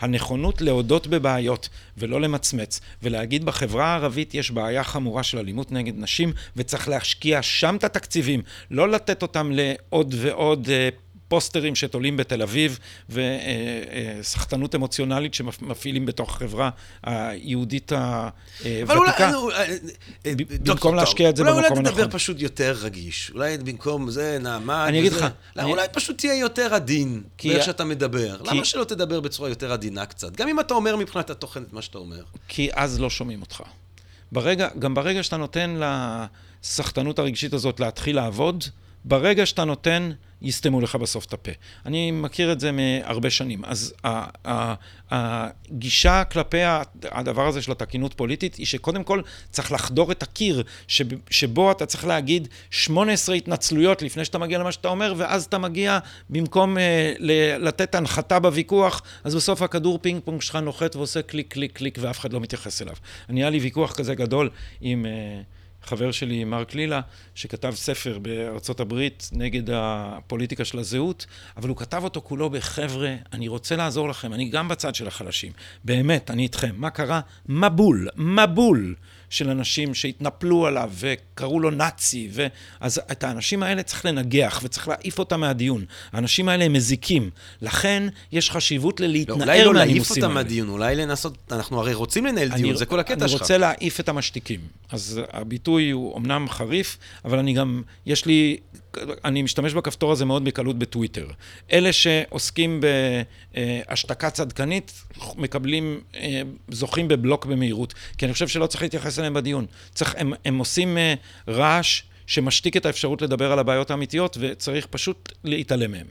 הנכונות להודות בבעיות ולא למצמץ, ולהגיד בחברה הערבית יש בעיה חמורה של אלימות נגד נשים, וצריך להשקיע שם את התקציבים, לא לתת אותם לעוד ועוד אה, פוסטרים שתולים בתל אביב וסחטנות אמוציונלית שמפעילים בתוך החברה היהודית הוותיקה, במקום להשקיע את זה במקום הנכון. אולי תדבר פשוט יותר רגיש, אולי במקום זה נעמה... אני אגיד לך... אולי פשוט תהיה יותר עדין באיך שאתה מדבר. למה שלא תדבר בצורה יותר עדינה קצת? גם אם אתה אומר מבחינת התוכן את מה שאתה אומר. כי אז לא שומעים אותך. ברגע, גם ברגע שאתה נותן לסחטנות הרגשית הזאת להתחיל לעבוד, ברגע שאתה נותן, יסתמו לך בסוף את הפה. אני מכיר את זה מהרבה שנים. אז הגישה כלפי הדבר הזה של התקינות פוליטית היא שקודם כל צריך לחדור את הקיר שבו אתה צריך להגיד 18 התנצלויות לפני שאתה מגיע למה שאתה אומר, ואז אתה מגיע, במקום אה, לתת הנחתה בוויכוח, אז בסוף הכדור פינג פונג שלך נוחת ועושה קליק, קליק, קליק, ואף אחד לא מתייחס אליו. אני, היה לי ויכוח כזה גדול עם... חבר שלי, מרק לילה, שכתב ספר בארצות הברית נגד הפוליטיקה של הזהות, אבל הוא כתב אותו כולו בחבר'ה, אני רוצה לעזור לכם, אני גם בצד של החלשים. באמת, אני איתכם. מה קרה? מבול, מבול. של אנשים שהתנפלו עליו וקראו לו נאצי, ו... אז את האנשים האלה צריך לנגח וצריך להעיף אותם מהדיון. האנשים האלה הם מזיקים. לכן יש חשיבות ללהתנער מהנימוסים האלה. אולי לא להעיף אותם מהדיון, אולי לנסות, אנחנו הרי רוצים לנהל דיון, זה כל הקטע שלך. אני רוצה להעיף את המשתיקים. אז הביטוי הוא אמנם חריף, אבל אני גם, יש לי אני משתמש בכפתור הזה מאוד בקלות בטוויטר. אלה שעוסקים בהשתקה צדקנית, מקבלים, אה, זוכים בבלוק במהירות, כי אני חושב שלא צריך להתייחס אליהם בדיון. צריך, הם, הם עושים אה, רעש שמשתיק את האפשרות לדבר על הבעיות האמיתיות, וצריך פשוט להתעלם מהם.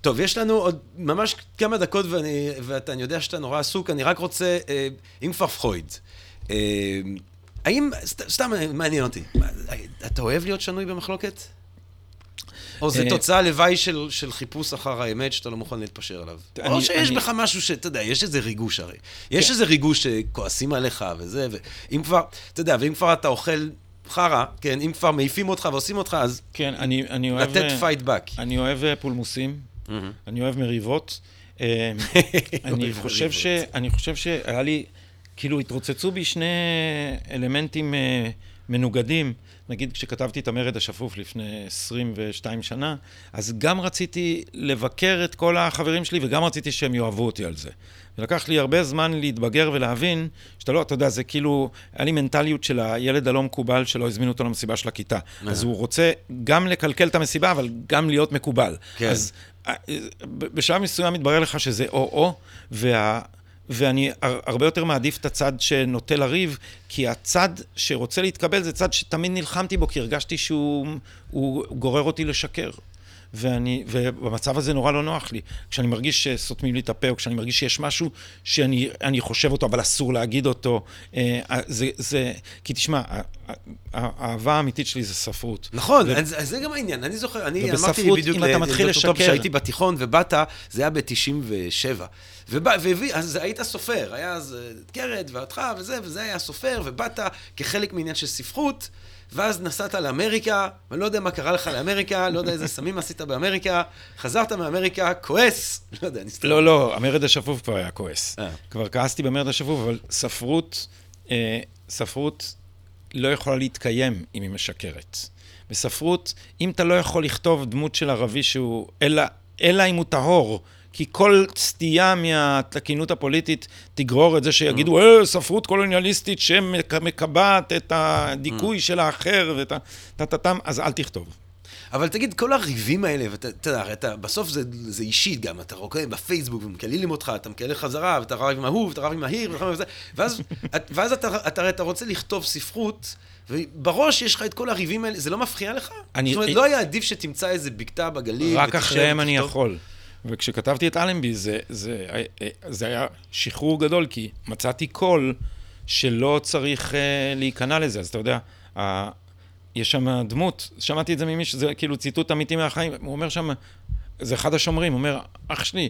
טוב, יש לנו עוד ממש כמה דקות, ואני, ואני יודע שאתה נורא עסוק, אני רק רוצה, אה, אם כבר פרויד, האם, סתם מעניין אותי, אתה אוהב להיות שנוי במחלוקת? או זה אה, תוצאת לוואי של, של חיפוש אחר האמת שאתה לא מוכן להתפשר עליו. אני, או שיש אני... בך משהו שאתה יודע, יש איזה ריגוש הרי. יש כן. איזה ריגוש שכועסים עליך וזה, ואם כבר, אתה יודע, ואם כבר אתה אוכל חרא, כן, אם כבר מעיפים אותך ועושים אותך, אז... כן, אני, אני אוהב... לתת fight back. אני אוהב אה, פולמוסים, mm-hmm. אני אוהב מריבות. אה, אני חושב ש... אני חושב שהיה לי, כאילו, התרוצצו בי שני אלמנטים מנוגדים. נגיד כשכתבתי את המרד השפוף לפני 22 שנה, אז גם רציתי לבקר את כל החברים שלי וגם רציתי שהם יאהבו אותי על זה. ולקח לי הרבה זמן להתבגר ולהבין שאתה לא, אתה יודע, זה כאילו, היה לי מנטליות של הילד הלא מקובל שלא הזמינו אותו למסיבה של הכיתה. אז הוא רוצה גם לקלקל את המסיבה, אבל גם להיות מקובל. כן. אז אה, בשלב מסוים מתברר לך שזה או-או, וה... ואני הרבה יותר מעדיף את הצד שנוטה לריב, כי הצד שרוצה להתקבל זה צד שתמיד נלחמתי בו, כי הרגשתי שהוא הוא גורר אותי לשקר. ואני, ובמצב הזה נורא לא נוח לי. כשאני מרגיש שסותמים לי את הפה, או כשאני מרגיש שיש משהו שאני חושב אותו, אבל אסור להגיד אותו, אה, זה, זה, כי תשמע, האהבה האמיתית שלי זה ספרות. נכון, ו... אז זה גם העניין. אני זוכר, אני אמרתי בדיוק אתה מתחיל לשקר... כשהייתי בתיכון ובאת, זה היה ב-97. והביא, אז היית סופר, היה אז קרת ואותך וזה, וזה היה סופר, ובאת כחלק מעניין של ספרות. ואז נסעת לאמריקה, ואני לא יודע מה קרה לך לאמריקה, לא יודע איזה סמים עשית באמריקה, חזרת מאמריקה, כועס, לא יודע, נסתכל. לא, לא, המרד השפוף כבר היה כועס. אה. כבר כעסתי במרד השפוף, אבל ספרות, אה, ספרות לא יכולה להתקיים אם היא משקרת. בספרות, אם אתה לא יכול לכתוב דמות של ערבי שהוא, אלא, אלא אם הוא טהור, כי כל סטייה מהתקינות הפוליטית תגרור את זה שיגידו, mm. אה, ספרות קולוניאליסטית שמקבעת את הדיכוי mm. של האחר ואת הטטטם, אז אל תכתוב. אבל תגיד, כל הריבים האלה, ואתה יודע, אתה, בסוף זה, זה אישית גם, אתה רואה בפייסבוק ומקללים אותך, אתה מקלל חזרה, ואתה רב עם ההוא, ואתה רב עם ההיר, וזה, ואז, ואז אתה, אתה, אתה רוצה לכתוב ספרות, ובראש יש לך את כל הריבים האלה, זה לא מפריע לך? אני... זאת אומרת, לא היה עדיף שתמצא איזה בקתה בגליל, רק אחריהם אני יכול. וכשכתבתי את אלנבי, זה, זה, זה היה שחרור גדול, כי מצאתי קול שלא צריך uh, להיכנע לזה. אז אתה יודע, יש שם דמות, שמעתי את זה ממישהו, זה כאילו ציטוט אמיתי מהחיים, הוא אומר שם, זה אחד השומרים, הוא אומר, אח שלי,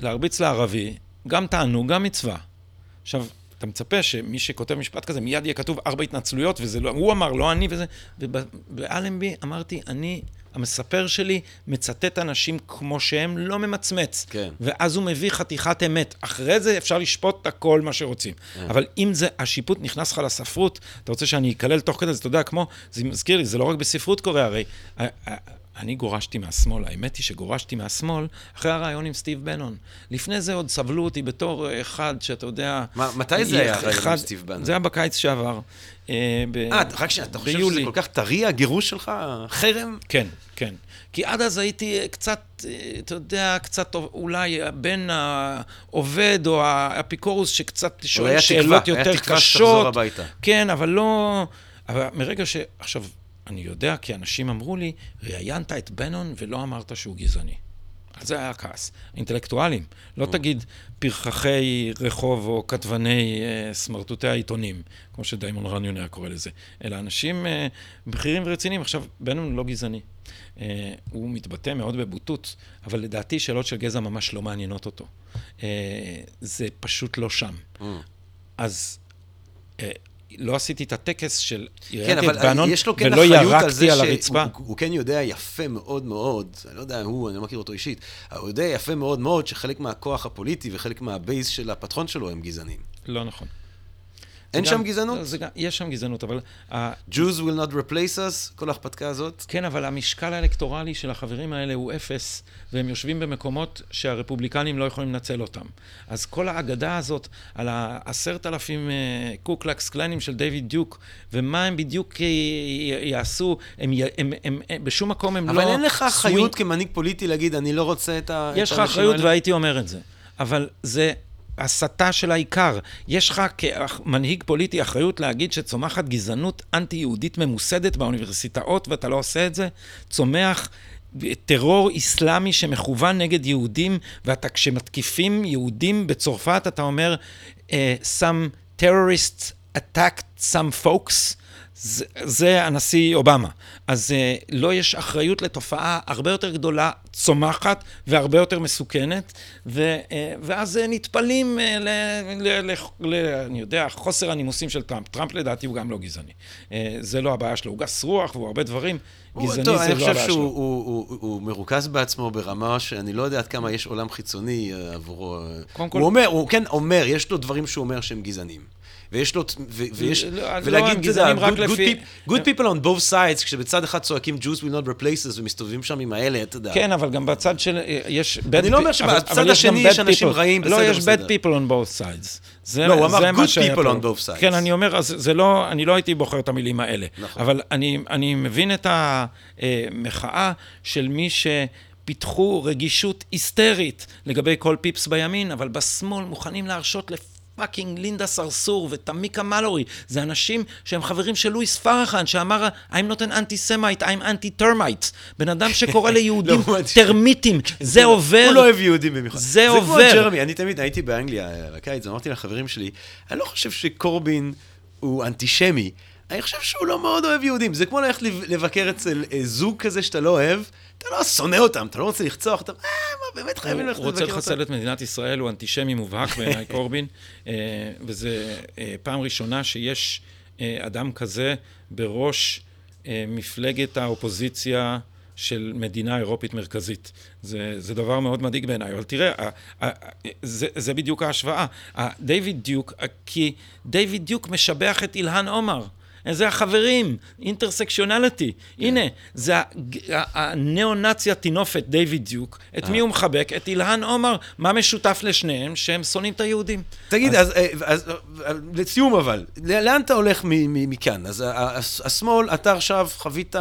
להרביץ לערבי, גם תענוג, גם מצווה. עכשיו, אתה מצפה שמי שכותב משפט כזה, מיד יהיה כתוב ארבע התנצלויות, וזה לא, הוא אמר, לא אני וזה, ובאלנבי אמרתי, אני המספר שלי מצטט אנשים כמו שהם, לא ממצמץ. כן. ואז הוא מביא חתיכת אמת. אחרי זה אפשר לשפוט את הכל מה שרוצים. כן. אבל אם זה, השיפוט נכנס לך לספרות, אתה רוצה שאני אקלל תוך כדי, זה, אתה יודע, כמו, זה מזכיר לי, זה לא רק בספרות קורה, הרי אני גורשתי מהשמאל, האמת היא שגורשתי מהשמאל אחרי הרעיון עם סטיב בנון. לפני זה עוד סבלו אותי בתור אחד שאתה יודע... ما, מתי זה היה הרעיון עם סטיב בנון? זה היה בקיץ שעבר. אה, אה, רק שנייה, אתה חושב שזה כל כך טרי, הגירוש שלך? חרם? כן, כן. כי עד אז הייתי קצת, אה, אתה יודע, קצת אולי בין העובד או האפיקורוס שקצת שואל שאלות יותר קשות. היה תקווה שתחזור הביתה. כן, אבל לא... אבל מרגע ש... עכשיו, אני יודע כי אנשים אמרו לי, ראיינת את בנון ולא אמרת שהוא גזעני. על זה היה הכעס. אינטלקטואלים. לא mm. תגיד פרחחי רחוב או כתבני אה, סמרטוטי העיתונים, כמו שדיימון רניון היה קורא לזה, אלא אנשים אה, בכירים ורציניים. עכשיו, בנון לא גזעני. אה, הוא מתבטא מאוד בבוטות, אבל לדעתי שאלות של גזע ממש לא מעניינות אותו. אה, זה פשוט לא שם. Mm. אז... לא עשיתי את הטקס של כן, את בנון, כן ולא ירקתי על הרצפה. הוא, הוא כן יודע יפה מאוד מאוד, אני לא יודע, הוא, אני לא מכיר אותו אישית, הוא יודע יפה מאוד מאוד שחלק מהכוח הפוליטי וחלק מה base של הפטרון שלו הם גזענים. לא נכון. אין שם גזענות? זה, זה, יש שם גזענות, אבל... Jews will not replace us, כל ההכפתקה הזאת. כן, אבל המשקל האלקטורלי של החברים האלה הוא אפס, והם יושבים במקומות שהרפובליקנים לא יכולים לנצל אותם. אז כל האגדה הזאת על העשרת אלפים קו קלוקס קלנים של דיוויד דיוק, ומה הם בדיוק יעשו, הם, הם, הם, הם, הם בשום מקום הם אבל לא... אבל אין לך אחריות כמנהיג פוליטי להגיד, אני לא רוצה את ה... יש לך אחריות והייתי אומר את זה. אבל זה הסתה של העיקר. יש לך כמנהיג פוליטי אחריות להגיד שצומחת גזענות אנטי-יהודית ממוסדת באוניברסיטאות ואתה לא עושה את זה? צומח טרור איסלאמי שמכוון נגד יהודים, ואתה כשמתקיפים יהודים בצרפת אתה אומר, uh, some terrorists attacked some folks. זה, זה הנשיא אובמה. אז uh, לא יש אחריות לתופעה הרבה יותר גדולה, צומחת והרבה יותר מסוכנת, ו, uh, ואז uh, נטפלים ל, ל, ל, ל... אני יודע, חוסר הנימוסים של טראמפ. טראמפ לדעתי הוא גם לא גזעני. זה לא הבעיה שלו, הוא גס רוח והוא הרבה דברים. גזעני טוב, זה אני לא חושב הבעיה שהוא שלו. הוא, הוא, הוא מרוכז בעצמו ברמה שאני לא יודע עד כמה יש עולם חיצוני אה, עבורו. קודם כל- הוא אומר, הוא כן אומר, יש לו דברים שהוא אומר שהם גזענים. ויש לו, ו, ויש, לא, לא, ולהגיד, אתה יודע, good, good, לפי- peop- good people on both sides, כשבצד אחד צועקים Jews will not replace us ומסתובבים שם עם האלה, אתה יודע. כן, אבל גם בצד של... יש... bad אני לא אומר שבצד יש השני יש אנשים. רעים, לא, בסדר, יש בסדר. bad people on both sides. זה, לא, הוא אמר good people on both sides. כן, אני אומר, אז זה לא... אני לא הייתי בוחר את המילים האלה. נכון. אבל אני, אני מבין את המחאה של מי שפיתחו רגישות היסטרית לגבי כל פיפס בימין, אבל בשמאל מוכנים להרשות לפ... fucking לינדה סרסור ותמיקה מלורי, זה אנשים שהם חברים של לואיס פרחאן, שאמר, I'm not an anti-Semite, I'm anti-termite. בן אדם שקורא ליהודים לא, טרמיטים, זה עובר. הוא לא אוהב יהודים במיוחד. זה זה עובר. כמו ג'רמי, אני תמיד הייתי באנגליה אה, בקיץ, אמרתי לחברים שלי, אני לא חושב שקורבין הוא אנטישמי, אני חושב שהוא לא מאוד אוהב יהודים. זה כמו ללכת לב- לבקר אצל אה, זוג כזה שאתה לא אוהב, אתה לא שונא אותם, אתה לא רוצה לרצוח אותם, אה, מה, באמת חייבים הוא ללכת רוצה לבקר לחסל אותם. את מדינת ישראל, הוא אנטישמי מובהק בעיניי, קורבין, אה, וזה אה, פעם ראשונה שיש אה, אדם כזה בראש מפלגת האופוזיציה של מדינה אירופית מרכזית. זה, זה דבר מאוד מדאיג בעיניי, אבל תראה, ה- ה- זה, זה בדיוק ההשוואה. ה- דיוויד דיוק, כי דיוויד דיוק משבח את אילהן עומר. זה החברים, אינטרסקשיונליטי. הנה, זה הניאו-נאצי הטינופת, דיוויד דיוק. את מי הוא מחבק? את אילהן עומר. מה משותף לשניהם? שהם שונאים את היהודים. תגיד, אז, אה, אה, לסיום אבל, לאן אתה הולך מכאן? אז השמאל, אתה עכשיו חווית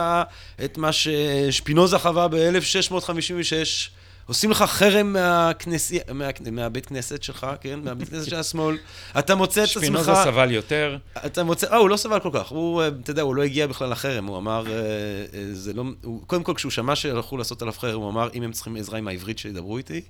את מה ששפינוזה חווה ב-1656, עושים לך חרם מהכנסי, מה, מהבית כנסת שלך, כן? מהבית כנסת של השמאל. אתה מוצא את עצמך... שפינוזה סבל יותר. אתה מוצא, אה, הוא לא סבל כל כך, הוא, אה, אתה יודע, הוא לא הגיע בכלל לחרם, הוא אמר, אה, אה, זה לא, הוא, קודם כל כשהוא שמע שהלכו לעשות עליו חרם, הוא אמר, אם הם צריכים עזרה עם העברית שידברו איתי,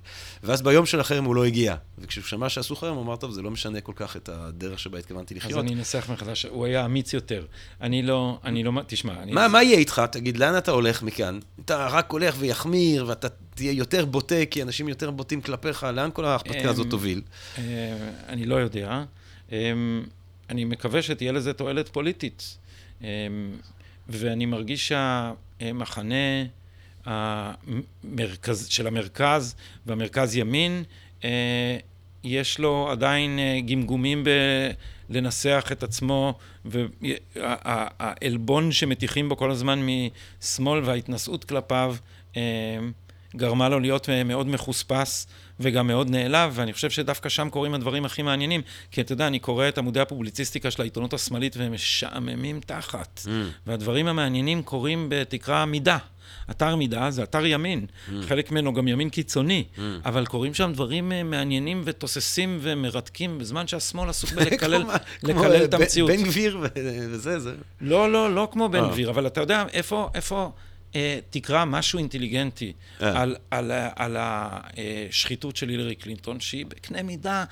ואז ביום של החרם הוא לא הגיע, וכשהוא שמע שעשו חרם, הוא אמר, טוב, זה לא משנה כל כך את הדרך שבה התכוונתי אז לחיות. אני אנסח מחדש, הוא היה אמיץ יותר. אני לא, אני לא, תשמע, אני... מה, מה יהיה איתך? תגיד, לאן אתה הולך מכאן? אתה רק הולך ויחמיר, ואתה תהיה יותר בוטה, כי אנשים יותר בוטים כלפיך, לאן כל ההרפתקה הזאת אמ, תוביל? אה, אני לא יודע. אה, אני מקווה שתהיה לזה תועלת פוליטית. ואני מרגיש שהמחנה המרכז, של המרכז והמרכז ימין, אה, יש לו עדיין אה, גמגומים ב... לנסח את עצמו, והעלבון שמטיחים בו כל הזמן משמאל וההתנשאות כלפיו גרמה לו להיות מאוד מחוספס וגם מאוד נעלב, ואני חושב שדווקא שם קורים הדברים הכי מעניינים. כי אתה יודע, אני קורא את עמודי הפובליציסטיקה של העיתונות השמאלית והם משעממים תחת. Mm. והדברים המעניינים קורים בתקרה מידה. אתר מידה זה אתר ימין, mm. חלק ממנו גם ימין קיצוני, mm. אבל קורים שם דברים אה, מעניינים ותוססים ומרתקים, בזמן שהשמאל עסוק בלקלל כמו- לקלל את אה, המציאות. בן גביר וזה, זה... לא, לא, לא כמו בן אה. גביר, אבל אתה יודע, איפה, איפה אה, תקרא משהו אינטליגנטי אה. על, על, על השחיתות של הילרי קלינטון, שהיא בקנה מידה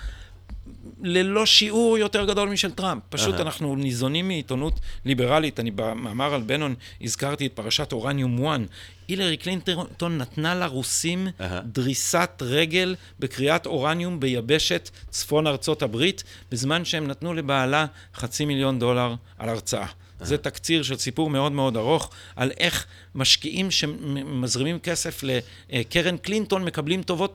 ללא שיעור יותר גדול משל טראמפ. פשוט אהה. אנחנו ניזונים מעיתונות ליברלית. אני במאמר על בנון הזכרתי את פרשת אורניום 1. הילרי קלינטון נתנה לרוסים אהה. דריסת רגל בקריאת אורניום ביבשת צפון ארצות הברית, בזמן שהם נתנו לבעלה חצי מיליון דולר על הרצאה. זה תקציר של סיפור מאוד מאוד ארוך על איך משקיעים שמזרימים כסף לקרן קלינטון מקבלים טובות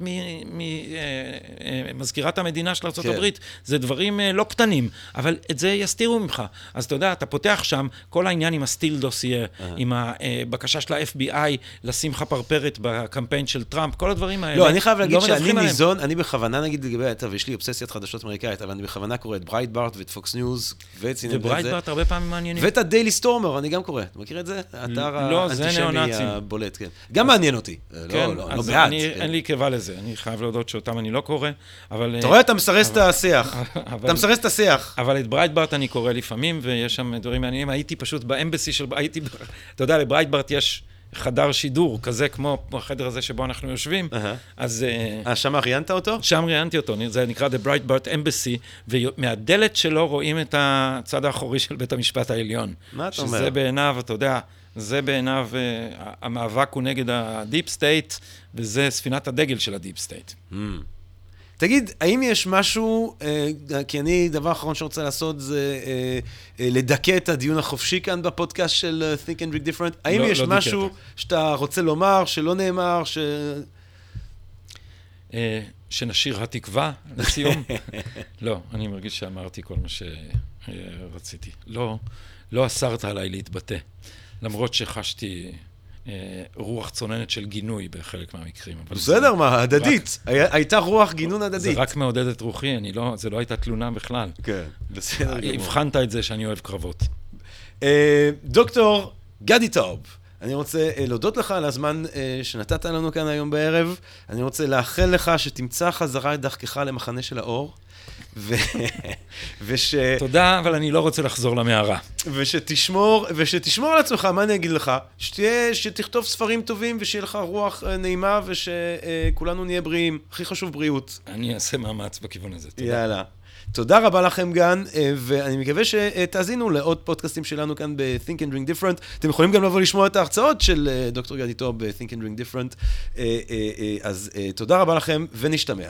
ממזכירת המדינה של כן. ארה"ב. זה דברים אה, לא קטנים, אבל את זה יסתירו ממך. אז אתה יודע, אתה פותח שם כל העניין עם ה Steele dossier, עם הבקשה של ה-FBI לשים לך חפרפרת בקמפיין של טראמפ, כל הדברים האלה. לא, אני חייב להגיד לא שאני עליהם. ניזון, אני בכוונה, נגיד לגבי, טוב, יש לי אובססיית חדשות אמריקאית, אבל אני בכוונה קורא את ברייטברט ואת פוקס ניוז, ואת CNN ואת זה. וברייטברט הרבה פעמים מעניינים. ואת הדיילי סטורמר, אני גם קורא. אתה מכיר את זה? האתר לא, זה האנטישמי. הבולט, כן. גם מעניין אותי. לא, כן, לא, לא אז בעד. אני, כן. אין לי קיבה לזה, אני חייב להודות שאותם אני לא קורא, אבל... אתה רואה, אתה מסרס את השיח. אבל- אתה מסרס את השיח. אבל את ברייטברט אני קורא לפעמים, ויש שם דברים מעניינים. הייתי פשוט ב embassy של... הייתי... אתה יודע, לברייטברט יש חדר שידור, כזה כמו החדר הזה שבו אנחנו יושבים, אהה. אז... אה, אה, שם ראיינת אותו? שם ראיינתי אותו, זה נקרא The Breitbart Embassy, ומהדלת שלו רואים את הצד האחורי של בית המשפט העליון. מה אתה שזה אומר? בעיניו, אתה יודע, זה בעיניו, אה, המאבק הוא נגד ה deep state, וזה ספינת הדגל של ה deep state. Hmm. תגיד, האם יש משהו, אה, כי אני, דבר אחרון שאני רוצה לעשות זה אה, לדכא את הדיון החופשי כאן בפודקאסט של Think and Drink Different. האם לא- יש לא משהו דיכאת. שאתה רוצה לומר, שלא נאמר, ש... שנשיר התקווה לסיום? לא, אני מרגיש שאמרתי כל מה שרציתי. לא, לא אסרת עליי להתבטא, למרות שחשתי אה, רוח צוננת של גינוי בחלק מהמקרים. זה- בסדר, מה, הדדית. היה- הייתה רוח גינון זה הדדית. רק מעודד את רוחי, אני לא, זה לא הייתה תלונה בכלל. כן, בסדר גמור. הבחנת את זה שאני אוהב קרבות. אה, דוקטור גדי טאוב, אני רוצה אה, להודות לך על הזמן אה, שנתת לנו כאן היום בערב. אני רוצה לאחל לך שתמצא חזרה את דרכך למחנה של האור, ו... וש... תודה, אבל אני לא רוצה לחזור למערה. ושתשמור, ושתשמור על עצמך, מה אני אגיד לך? שתהיה, שתכתוב ספרים טובים ושיהיה לך רוח אה, נעימה ושכולנו נהיה בריאים. הכי חשוב בריאות. אני אעשה מאמץ בכיוון הזה. תודה. יאללה. תודה רבה לכם גן, אה, ואני מקווה שתאזינו לעוד פודקאסטים שלנו כאן ב-Think and Drink Different. אתם יכולים גם לבוא לשמוע את ההרצאות של אה, דוקטור גדי טוב ב-Think and Drink Different. אז תודה רבה לכם, ונשתמע.